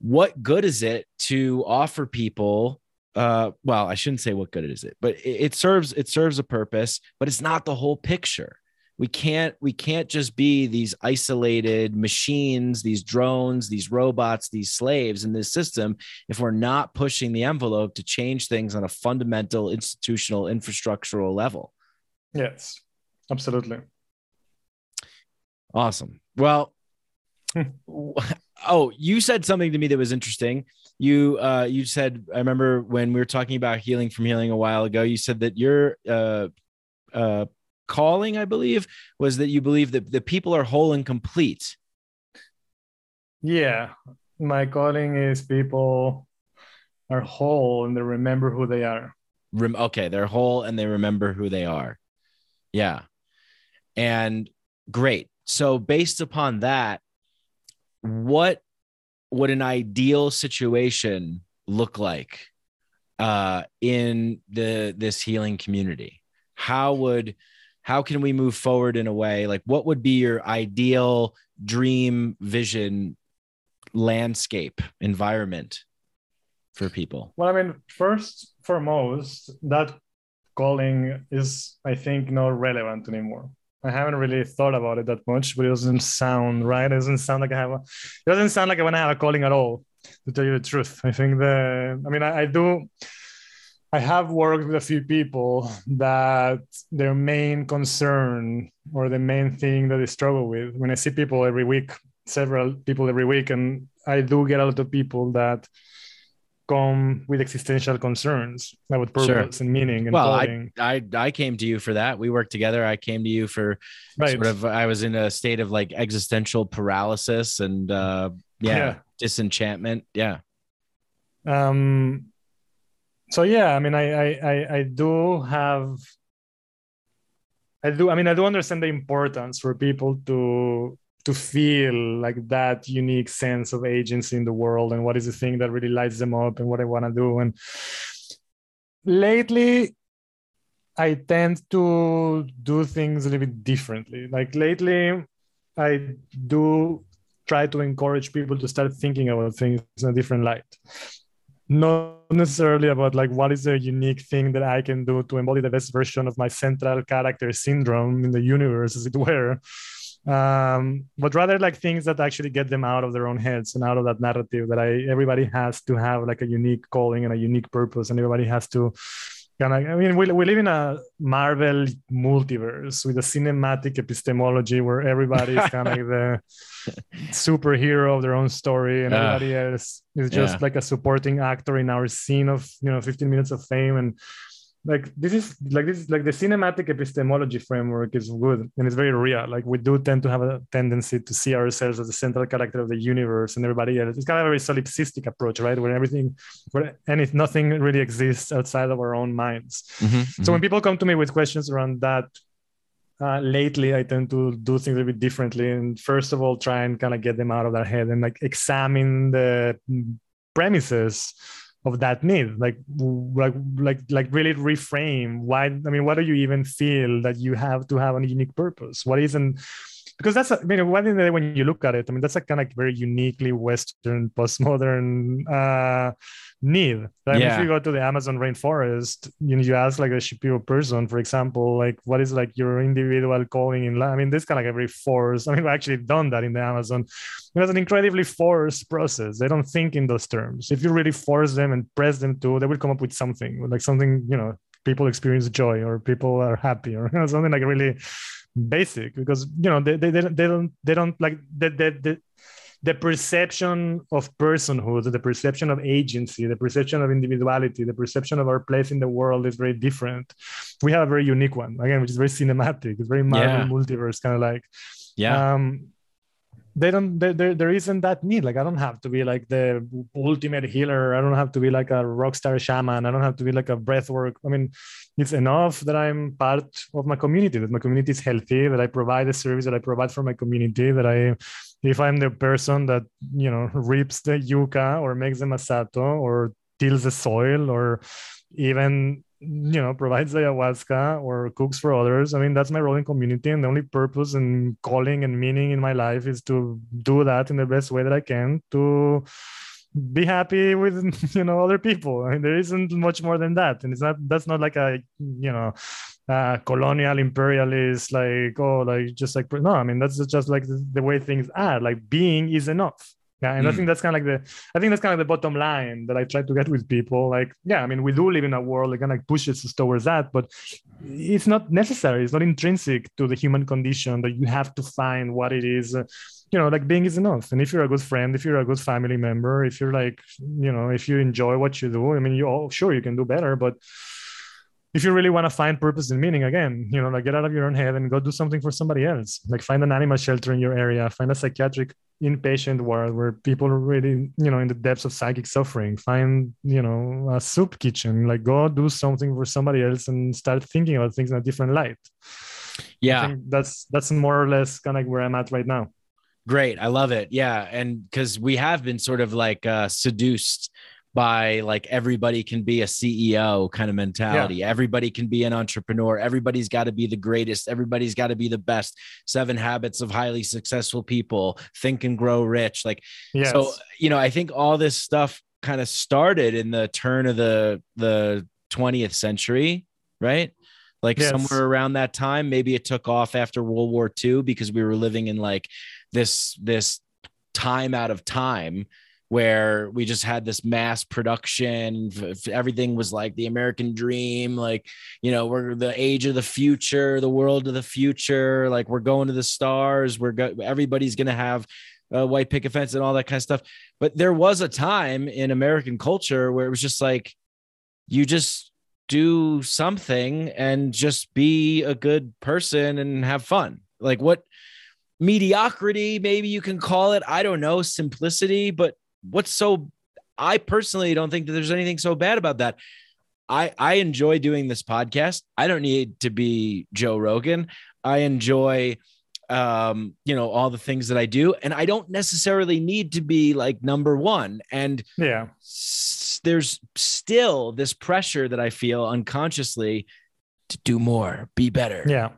what good is it to offer people? Uh, well, I shouldn't say what good is it, but it, it serves it serves a purpose, but it's not the whole picture we can't we can't just be these isolated machines these drones these robots these slaves in this system if we're not pushing the envelope to change things on a fundamental institutional infrastructural level. Yes absolutely. Awesome. Well oh you said something to me that was interesting. You uh you said i remember when we were talking about healing from healing a while ago you said that your uh uh calling, I believe, was that you believe that the people are whole and complete. Yeah, my calling is people are whole and they remember who they are. Rem- okay, they're whole and they remember who they are. Yeah. And great. So based upon that, what would an ideal situation look like uh, in the this healing community? How would how can we move forward in a way? Like what would be your ideal dream vision landscape environment for people? Well i mean first foremost that calling is i think not relevant anymore. I haven't really thought about it that much but it doesn't sound right. It doesn't sound like i have a it doesn't sound like i want to have a calling at all to tell you the truth. I think the i mean i, I do I have worked with a few people that their main concern or the main thing that they struggle with. When I see people every week, several people every week, and I do get a lot of people that come with existential concerns about purpose sure. and meaning. And well, I, I I came to you for that. We worked together. I came to you for right. sort of. I was in a state of like existential paralysis and uh, yeah, yeah. disenchantment. Yeah. Um so yeah i mean I, I i do have i do i mean i do understand the importance for people to to feel like that unique sense of agency in the world and what is the thing that really lights them up and what i want to do. And lately i tend to do things a little bit differently. Like lately i do try to encourage people to start thinking about things in a different light not necessarily about like what is the unique thing that I can do to embody the best version of my central character syndrome in the universe, as it were. Um, but rather like things that actually get them out of their own heads and out of that narrative that I everybody has to have like a unique calling and a unique purpose, and everybody has to kind of. I mean, we we live in a Marvel multiverse with a cinematic epistemology where everybody is kind of like the superhero of their own story and uh, everybody else is just yeah. like a supporting actor in our scene of you know 15 minutes of fame and like this is like this is like the cinematic epistemology framework is good and it's very real like we do tend to have a tendency to see ourselves as the central character of the universe and everybody else it's kind of a very solipsistic approach right where everything where and if nothing really exists outside of our own minds mm-hmm, so mm-hmm. when people come to me with questions around that uh, lately I tend to do things a bit differently. And first of all, try and kind of get them out of their head and like examine the premises of that need like like like like really reframe why i mean what do you even feel that you have to have a unique purpose? What isn't because that's I mean one thing that when you look at it I mean that's a kind of very uniquely Western postmodern uh, need. Mean, yeah. if you go to the Amazon rainforest, you know, you ask like a Shipibo person, for example, like what is like your individual calling in life? I mean, this kind of like a very forced. I mean, we actually done that in the Amazon. It was an incredibly forced process. They don't think in those terms. If you really force them and press them to, they will come up with something like something you know people experience joy or people are happy or something like really basic because you know they, they, they, they don't they don't like they, they, they, the perception of personhood, the perception of agency, the perception of individuality, the perception of our place in the world is very different. We have a very unique one, again, which is very cinematic. It's very Marvel yeah. multiverse, kind of like. Yeah. Um, they don't there, there, isn't that need. Like i don't have to be like the ultimate healer. I don't have to be like a rock star shaman. I don't have to be like a breathwork. I mean it's enough that i'm part of my community that my community is healthy that i provide the service that i provide for my community that i if i'm the person that you know reaps the yucca or makes the masato or tills the soil or even you know provides ayahuasca or cooks for others. I mean that's my role in community and the only purpose and calling and meaning in my life is to do that in the best way that i can to be happy with you know other people. I mean, there isn't much more than that and it's not that's not like a you know uh, colonial imperialist like oh like just like no i mean that's just like the, the way things are like being is enough yeah, and mm. I think that's kind of like the I think that's kind of the bottom line that I try to get with people. Like, yeah, I mean, we do live in a world that kind of pushes us towards that, but it's not necessary. It's not intrinsic to the human condition that you have to find what it is. Uh, you know, like being is enough. And if you're a good friend, if you're a good family member, if you're like, you know, if you enjoy what you do, I mean, you all sure you can do better, but if you really want to find purpose and meaning again you know like get out of your own head and go do something for somebody else. Like find an animal shelter in your area find a psychiatric inpatient ward where people are really you know in the depths of psychic suffering find you know a soup kitchen. Like go do something for somebody else and start thinking about things in a different light. Yeah. that's that's more or less kind of where i'm at right now. Great. I love it. Yeah. And because we have been sort of like uh seduced by like everybody can be a CEO kind of mentality. Yeah. Everybody can be an entrepreneur. Everybody's got to be the greatest. Everybody's got to be the best. Seven habits of highly successful people. Think and grow rich. Like, yes. so, you know, I think all this stuff kind of started in the turn of the, the 20th century, right? Like yes. somewhere around that time, maybe it took off after World War II because we were living in like this, this time out of time where we just had this mass production everything was like the american dream like you know we're the age of the future the world of the future like we're going to the stars we're go- everybody's going to have a white picket fence and all that kind of stuff. But there was a time in american culture where it was just like you just do something and just be a good person and have fun. Like what mediocrity maybe you can call it i don't know simplicity but what's so I personally don't think that there's anything so bad about that. I I enjoy doing this podcast. I don't need to be Joe Rogan. I enjoy um you know all the things that I do and I don't necessarily need to be like number 1 and yeah s- there's still this pressure that I feel unconsciously to do more, be better. Yeah.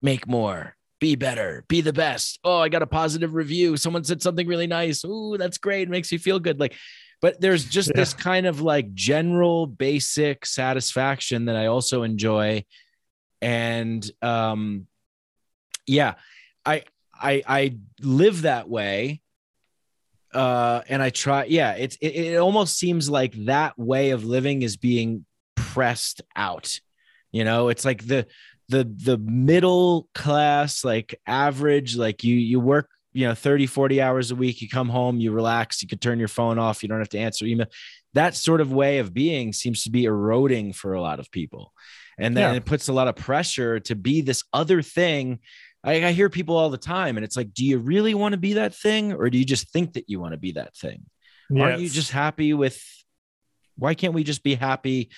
Make more be better, be the best. Oh, I got a positive review. Someone said something really nice. Ooh, that's great. It makes me feel good. Like, but there's just yeah. this kind of like general basic satisfaction that I also enjoy. And um yeah, I I I live that way. Uh and I try, yeah, it's it, it almost seems like that way of living is being pressed out. You know, it's like the the the middle class like average like you you work you know 30 40 hours a week you come home you relax you can turn your phone off you don't have to answer email that sort of way of being seems to be eroding for a lot of people and then yeah. it puts a lot of pressure to be this other thing I, I hear people all the time and it's like do you really want to be that thing or do you just think that you want to be that thing yes. aren't you just happy with why can't we just be happy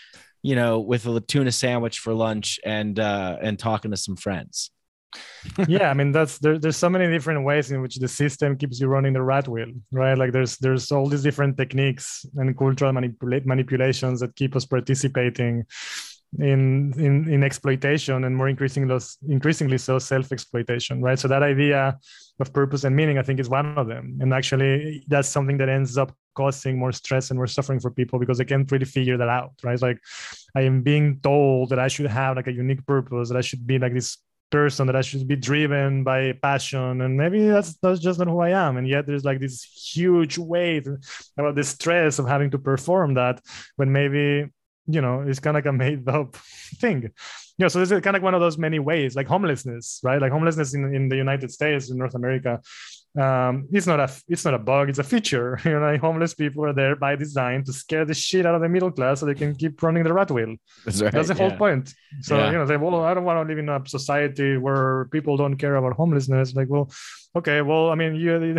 you know, with a tuna sandwich for lunch and uh, and talking to some friends. yeah, I mean that's there, there's so many different ways in which the system keeps you running the rat wheel, right? Like there's there's all these different techniques and cultural manipula- manipulations that keep us participating in in in exploitation and more increasingly increasingly so self exploitation, right? So that idea of purpose and meaning, I think, is one of them, and actually that's something that ends up causing more stress and more suffering for people because they can't really figure that out, right? It's like I am being told that I should have like a unique purpose, that I should be like this person, that I should be driven by passion, and maybe that's that's just not who I am. And yet there's like this huge weight about the stress of having to perform that when maybe you know it's kind of like a made up thing know, so this is kind of one of those many ways, like homelessness, right? Like homelessness in, in the United States, in North America, um, it's not a it's not a bug it's a feature you know homeless people are there by design to scare the shit out of the middle class so they can keep running the rat wheel That's right. that's the whole yeah. point so Yeah. you know they well i don't want to live in a society where people don't care about homelessness like well okay well i mean you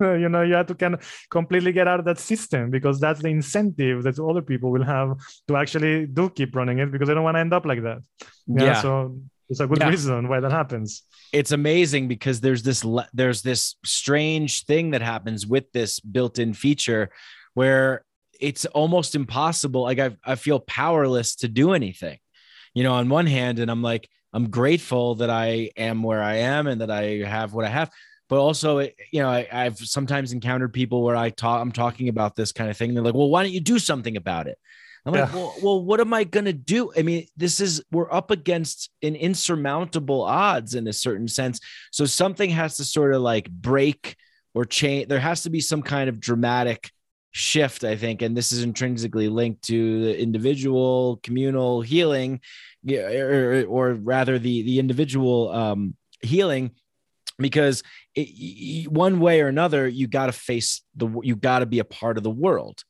you know you have to kind of completely get out of that system because that's the incentive that other people will have to actually do keep running it because they don't want to end up like that yeah, Yeah. so it's a good Yeah. reason why that happens. It's amazing because there's this there's this strange thing that happens with this built-in feature where it's almost impossible like I, I feel powerless to do anything. You know on one hand and i'm like i'm grateful that i am where i am and that i have what i have. But also you know I, i've sometimes encountered people where i talk i'm talking about this kind of thing. And they're like well why don't you do something about it I'm like, well, well, what am I gonna do? I mean, this is we're up against an insurmountable odds in a certain sense. So something has to sort of like break or change. There has to be some kind of dramatic shift, I think, and this is intrinsically linked to the individual communal healing, or, or rather the the individual um, healing, because it, one way or another, you got to face the you got to be a part of the world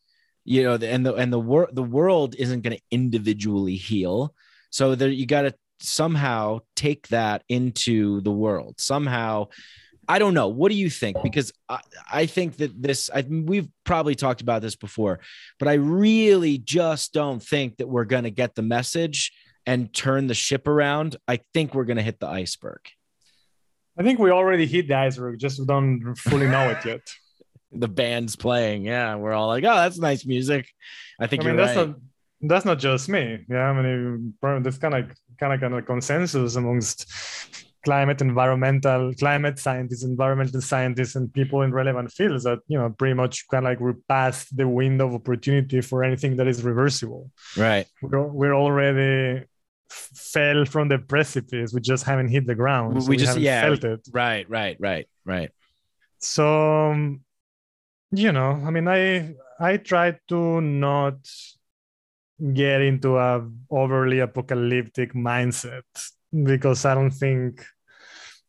you know and the and the world the world isn't going to individually heal. So there you got to somehow take that into the world. Somehow i don't know. What do you think? Because i, I think that this I, we've probably talked about this before but i really just don't think that we're going to get the message and turn the ship around. I think we're going to hit the iceberg. I think we already hit the iceberg just don't fully know it yet the band's playing yeah we're all like oh that's nice music i think I mean, that's right not that's not just me. Yeah, I mean, there's kind of kind of kind of consensus amongst climate, environmental, climate scientists, environmental scientists, and people in relevant fields that you know pretty much kind of like we're past the window of opportunity for anything that is reversible. right We're we're already fell from the precipice. We just haven't hit the ground. so We just- haven't yeah. felt it. Right, right, right, right. so um, you know i mean i i try to not get into a overly apocalyptic mindset because i don't think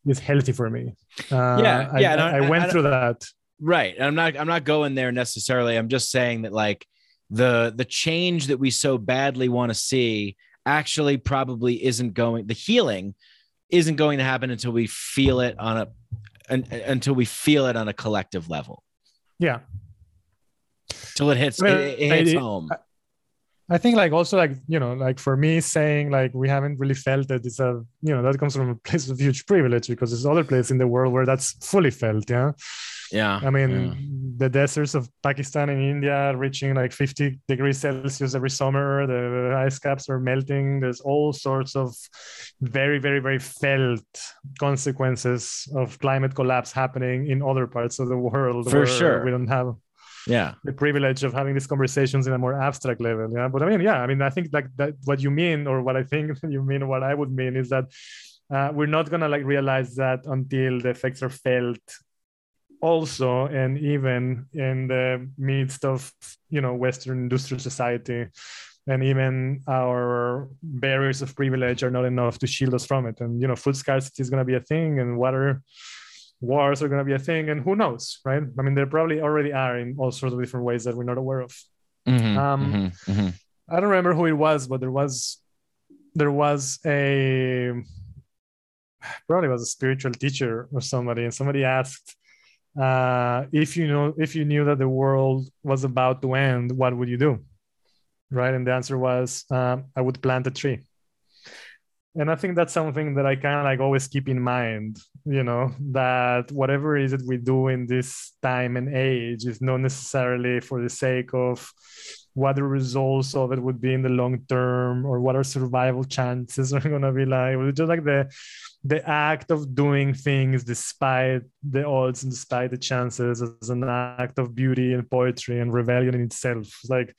it's healthy for me uh, Yeah, I, yeah, I, I- went I- through that Right. And I'm not I'm not going there necessarily. I'm just saying that like the the change that we so badly want to see actually probably isn't going the healing isn't going to happen until we feel it on a un, until we feel it on a collective level. Yeah Till it hits Well, it, it hits I- home. I think like also like you know like for me saying like we haven't really felt that it is a you know that comes from a place of huge privilege because there's other places in the world where that's fully felt yeah Yeah. I mean, yeah. the deserts of Pakistan and India reaching like 50 degrees Celsius every summer. The ice caps are melting. There's all sorts of very, very, very felt consequences of climate collapse happening in other parts of the world. For sure. We don't have Yeah. the privilege of having these conversations in a more abstract level. Yeah. But I mean, yeah, I mean, I think like that what you mean, or what I think you mean, what I would mean is that uh, we're not gonna like realize that until the effects are felt also and even in the midst of you know western industrial society and even our barriers of privilege are not enough to shield us from it. And you know food scarcity is going to be a thing and water wars are going to be a thing and who knows right? I mean there probably already are in all sorts of different ways that we're not aware of. Mhm, Um, mhm, mhm. I don't remember who it was, but there was there was a probably was a spiritual teacher or somebody, and somebody asked uh, if you know if you knew that the world was about to end, what would you do? Right, and the answer was um, I would plant a tree. And I think that's something that I kind of like always keep in mind, you know, that whatever it is that we do in this time and age is not necessarily for the sake of what the results of it would be in the long term or what our survival chances are going to be like. It's just like the the act of doing things despite the odds and despite the chances as an act of beauty and poetry and rebellion in itself. It's like,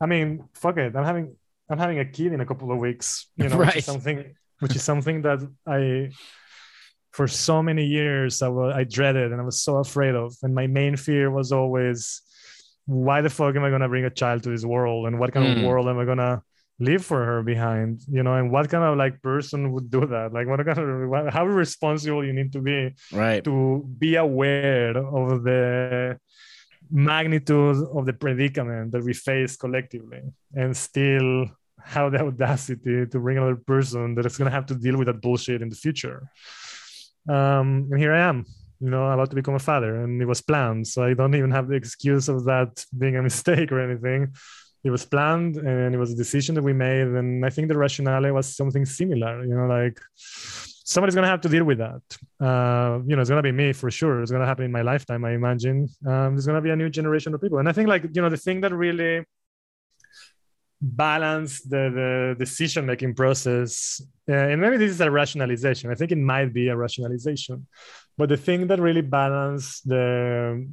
I mean, fuck it. I'm having I'm having a kid in a couple of weeks, you know, which Right. is something which is something that I for so many years I was I dreaded and I was so afraid of. And my main fear was always why the fuck am I gonna bring a child to this world and what kind Mm. of world am I gonna leave for her behind you know and what kind of like person would do that? Like what kind of what, how responsible you need to be right. to be aware of the magnitude of the predicament that we face collectively and still have the audacity to bring another person that is going to have to deal with that bullshit in the future. Um, and here i am you know about to become a father and it was planned so i don't even have the excuse of that being a mistake or anything it was planned and it was a decision that we made and i think the rationale was something similar you know like somebody's going to have to deal with that. Uh, you know it's going to be me for sure. It's going to happen in my lifetime i imagine. Um, there's going to be a new generation of people. And i think like you know the thing that really balance the, the decision making process uh, and maybe this is a rationalization i think it might be a rationalization but the thing that really balance the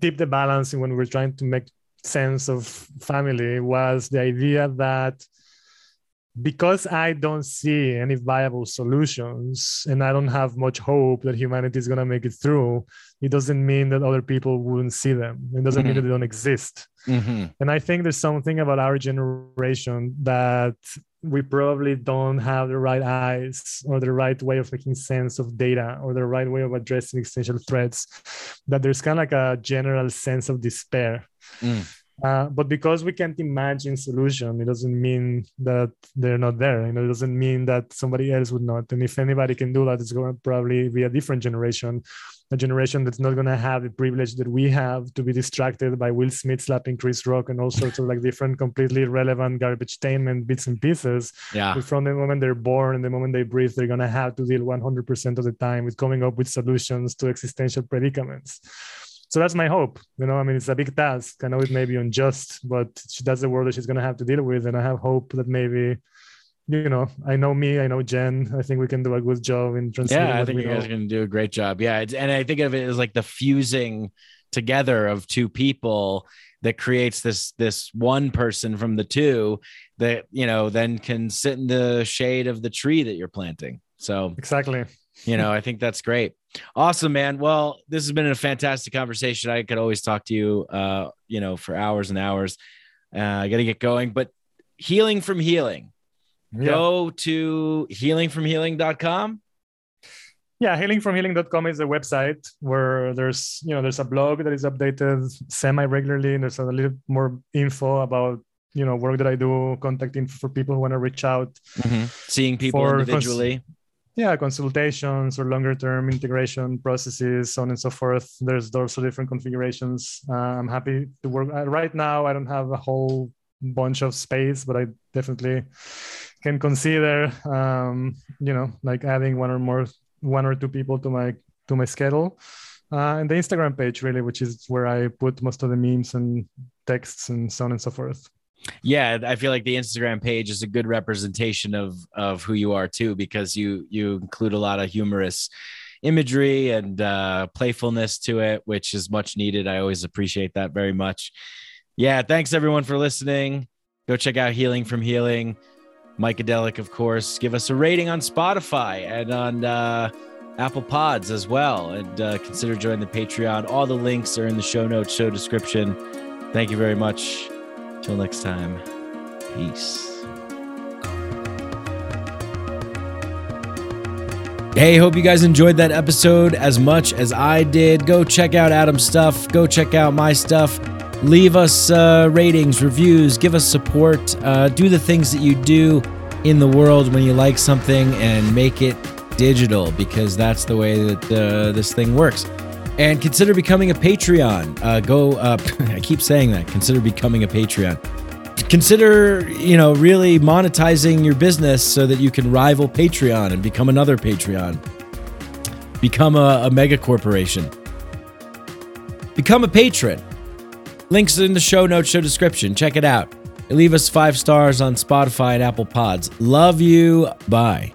tip the balance when we're trying to make sense of family was the idea that because I don't see any viable solutions and I don't have much hope that humanity is going to make it through, it doesn't mean that other people wouldn't see them. It doesn't mm-hmm. mean that they don't exist. Mm-hmm. And I think there's something about our generation that we probably don't have the right eyes or the right way of making sense of data or the right way of addressing existential threats, that there's kind of like a general sense of despair. Mm. Uh, but because we can't imagine solution, it doesn't mean that they're not there. You know, it doesn't mean that somebody else would not. And if anybody can do that, it's going to probably be a different generation, a generation that's not going to have the privilege that we have to be distracted by Will Smith slapping Chris Rock and all sorts of like different, completely relevant garbage tainment bits and pieces. Yeah. But from the moment they're born and the moment they breathe, they're going to have to deal 100% of the time with coming up with solutions to existential predicaments so that's my hope you know i mean it's a big task. I know it may be unjust but that's the world that she's going to have to deal with. And i have hope that maybe you know i know me i know jen. I think we can do a good job in transmitting yeah i think you guys are going to do a great job. Yeah and i think of it as like the fusing together of two people that creates this this one person from the two that you know then can sit in the shade of the tree that you're planting. So exactly you know i think that's great. Awesome man. Well this has been a fantastic conversation. I could always talk to you uh you know for hours and hours. Uh, i gotta get going but healing from healing. Yeah. go to healingfromhealing.com yeah healingfromhealing.com is a website where there's you know there's a blog that is updated semi regularly and there's a little more info about you know work that i do contacting for people who want to reach out mm-hmm. seeing people individually cons- yeah consultations or longer term integration processes so on and so forth. There's also different configurations. Uh, i'm happy to work uh, right now i don't have a whole bunch of space but i definitely can consider um, you know like adding one or more one or two people to my to my schedule. Uh, and the instagram page really which is where i put most of the memes and texts and so on and so forth yeah i feel like the instagram page is a good representation of of who you are too because you you include a lot of humorous imagery and uh playfulness to it which is much needed i always appreciate that very much yeah thanks everyone for listening go check out healing from healing Micadelic, of course. Give us a rating on Spotify and on uh, Apple Pods as well. And uh, consider joining the Patreon. All the links are in the show notes, show description. Thank you very much. Till next time, peace. Hey, hope you guys enjoyed that episode as much as I did. Go check out Adam's stuff. Go check out my stuff. Leave us uh, ratings, reviews, give us support. Uh, do the things that you do in the world when you like something and make it digital because that's the way that uh, this thing works and consider becoming a Patreon. Uh, go up. I keep saying that. Consider becoming a Patreon. Consider, you know, really monetizing your business so that you can rival Patreon and become another Patreon. Become a, a mega corporation. Become a patron. Links in the show notes, show description. Check it out. leave us five stars on Spotify and Apple Pods. Love you. Bye.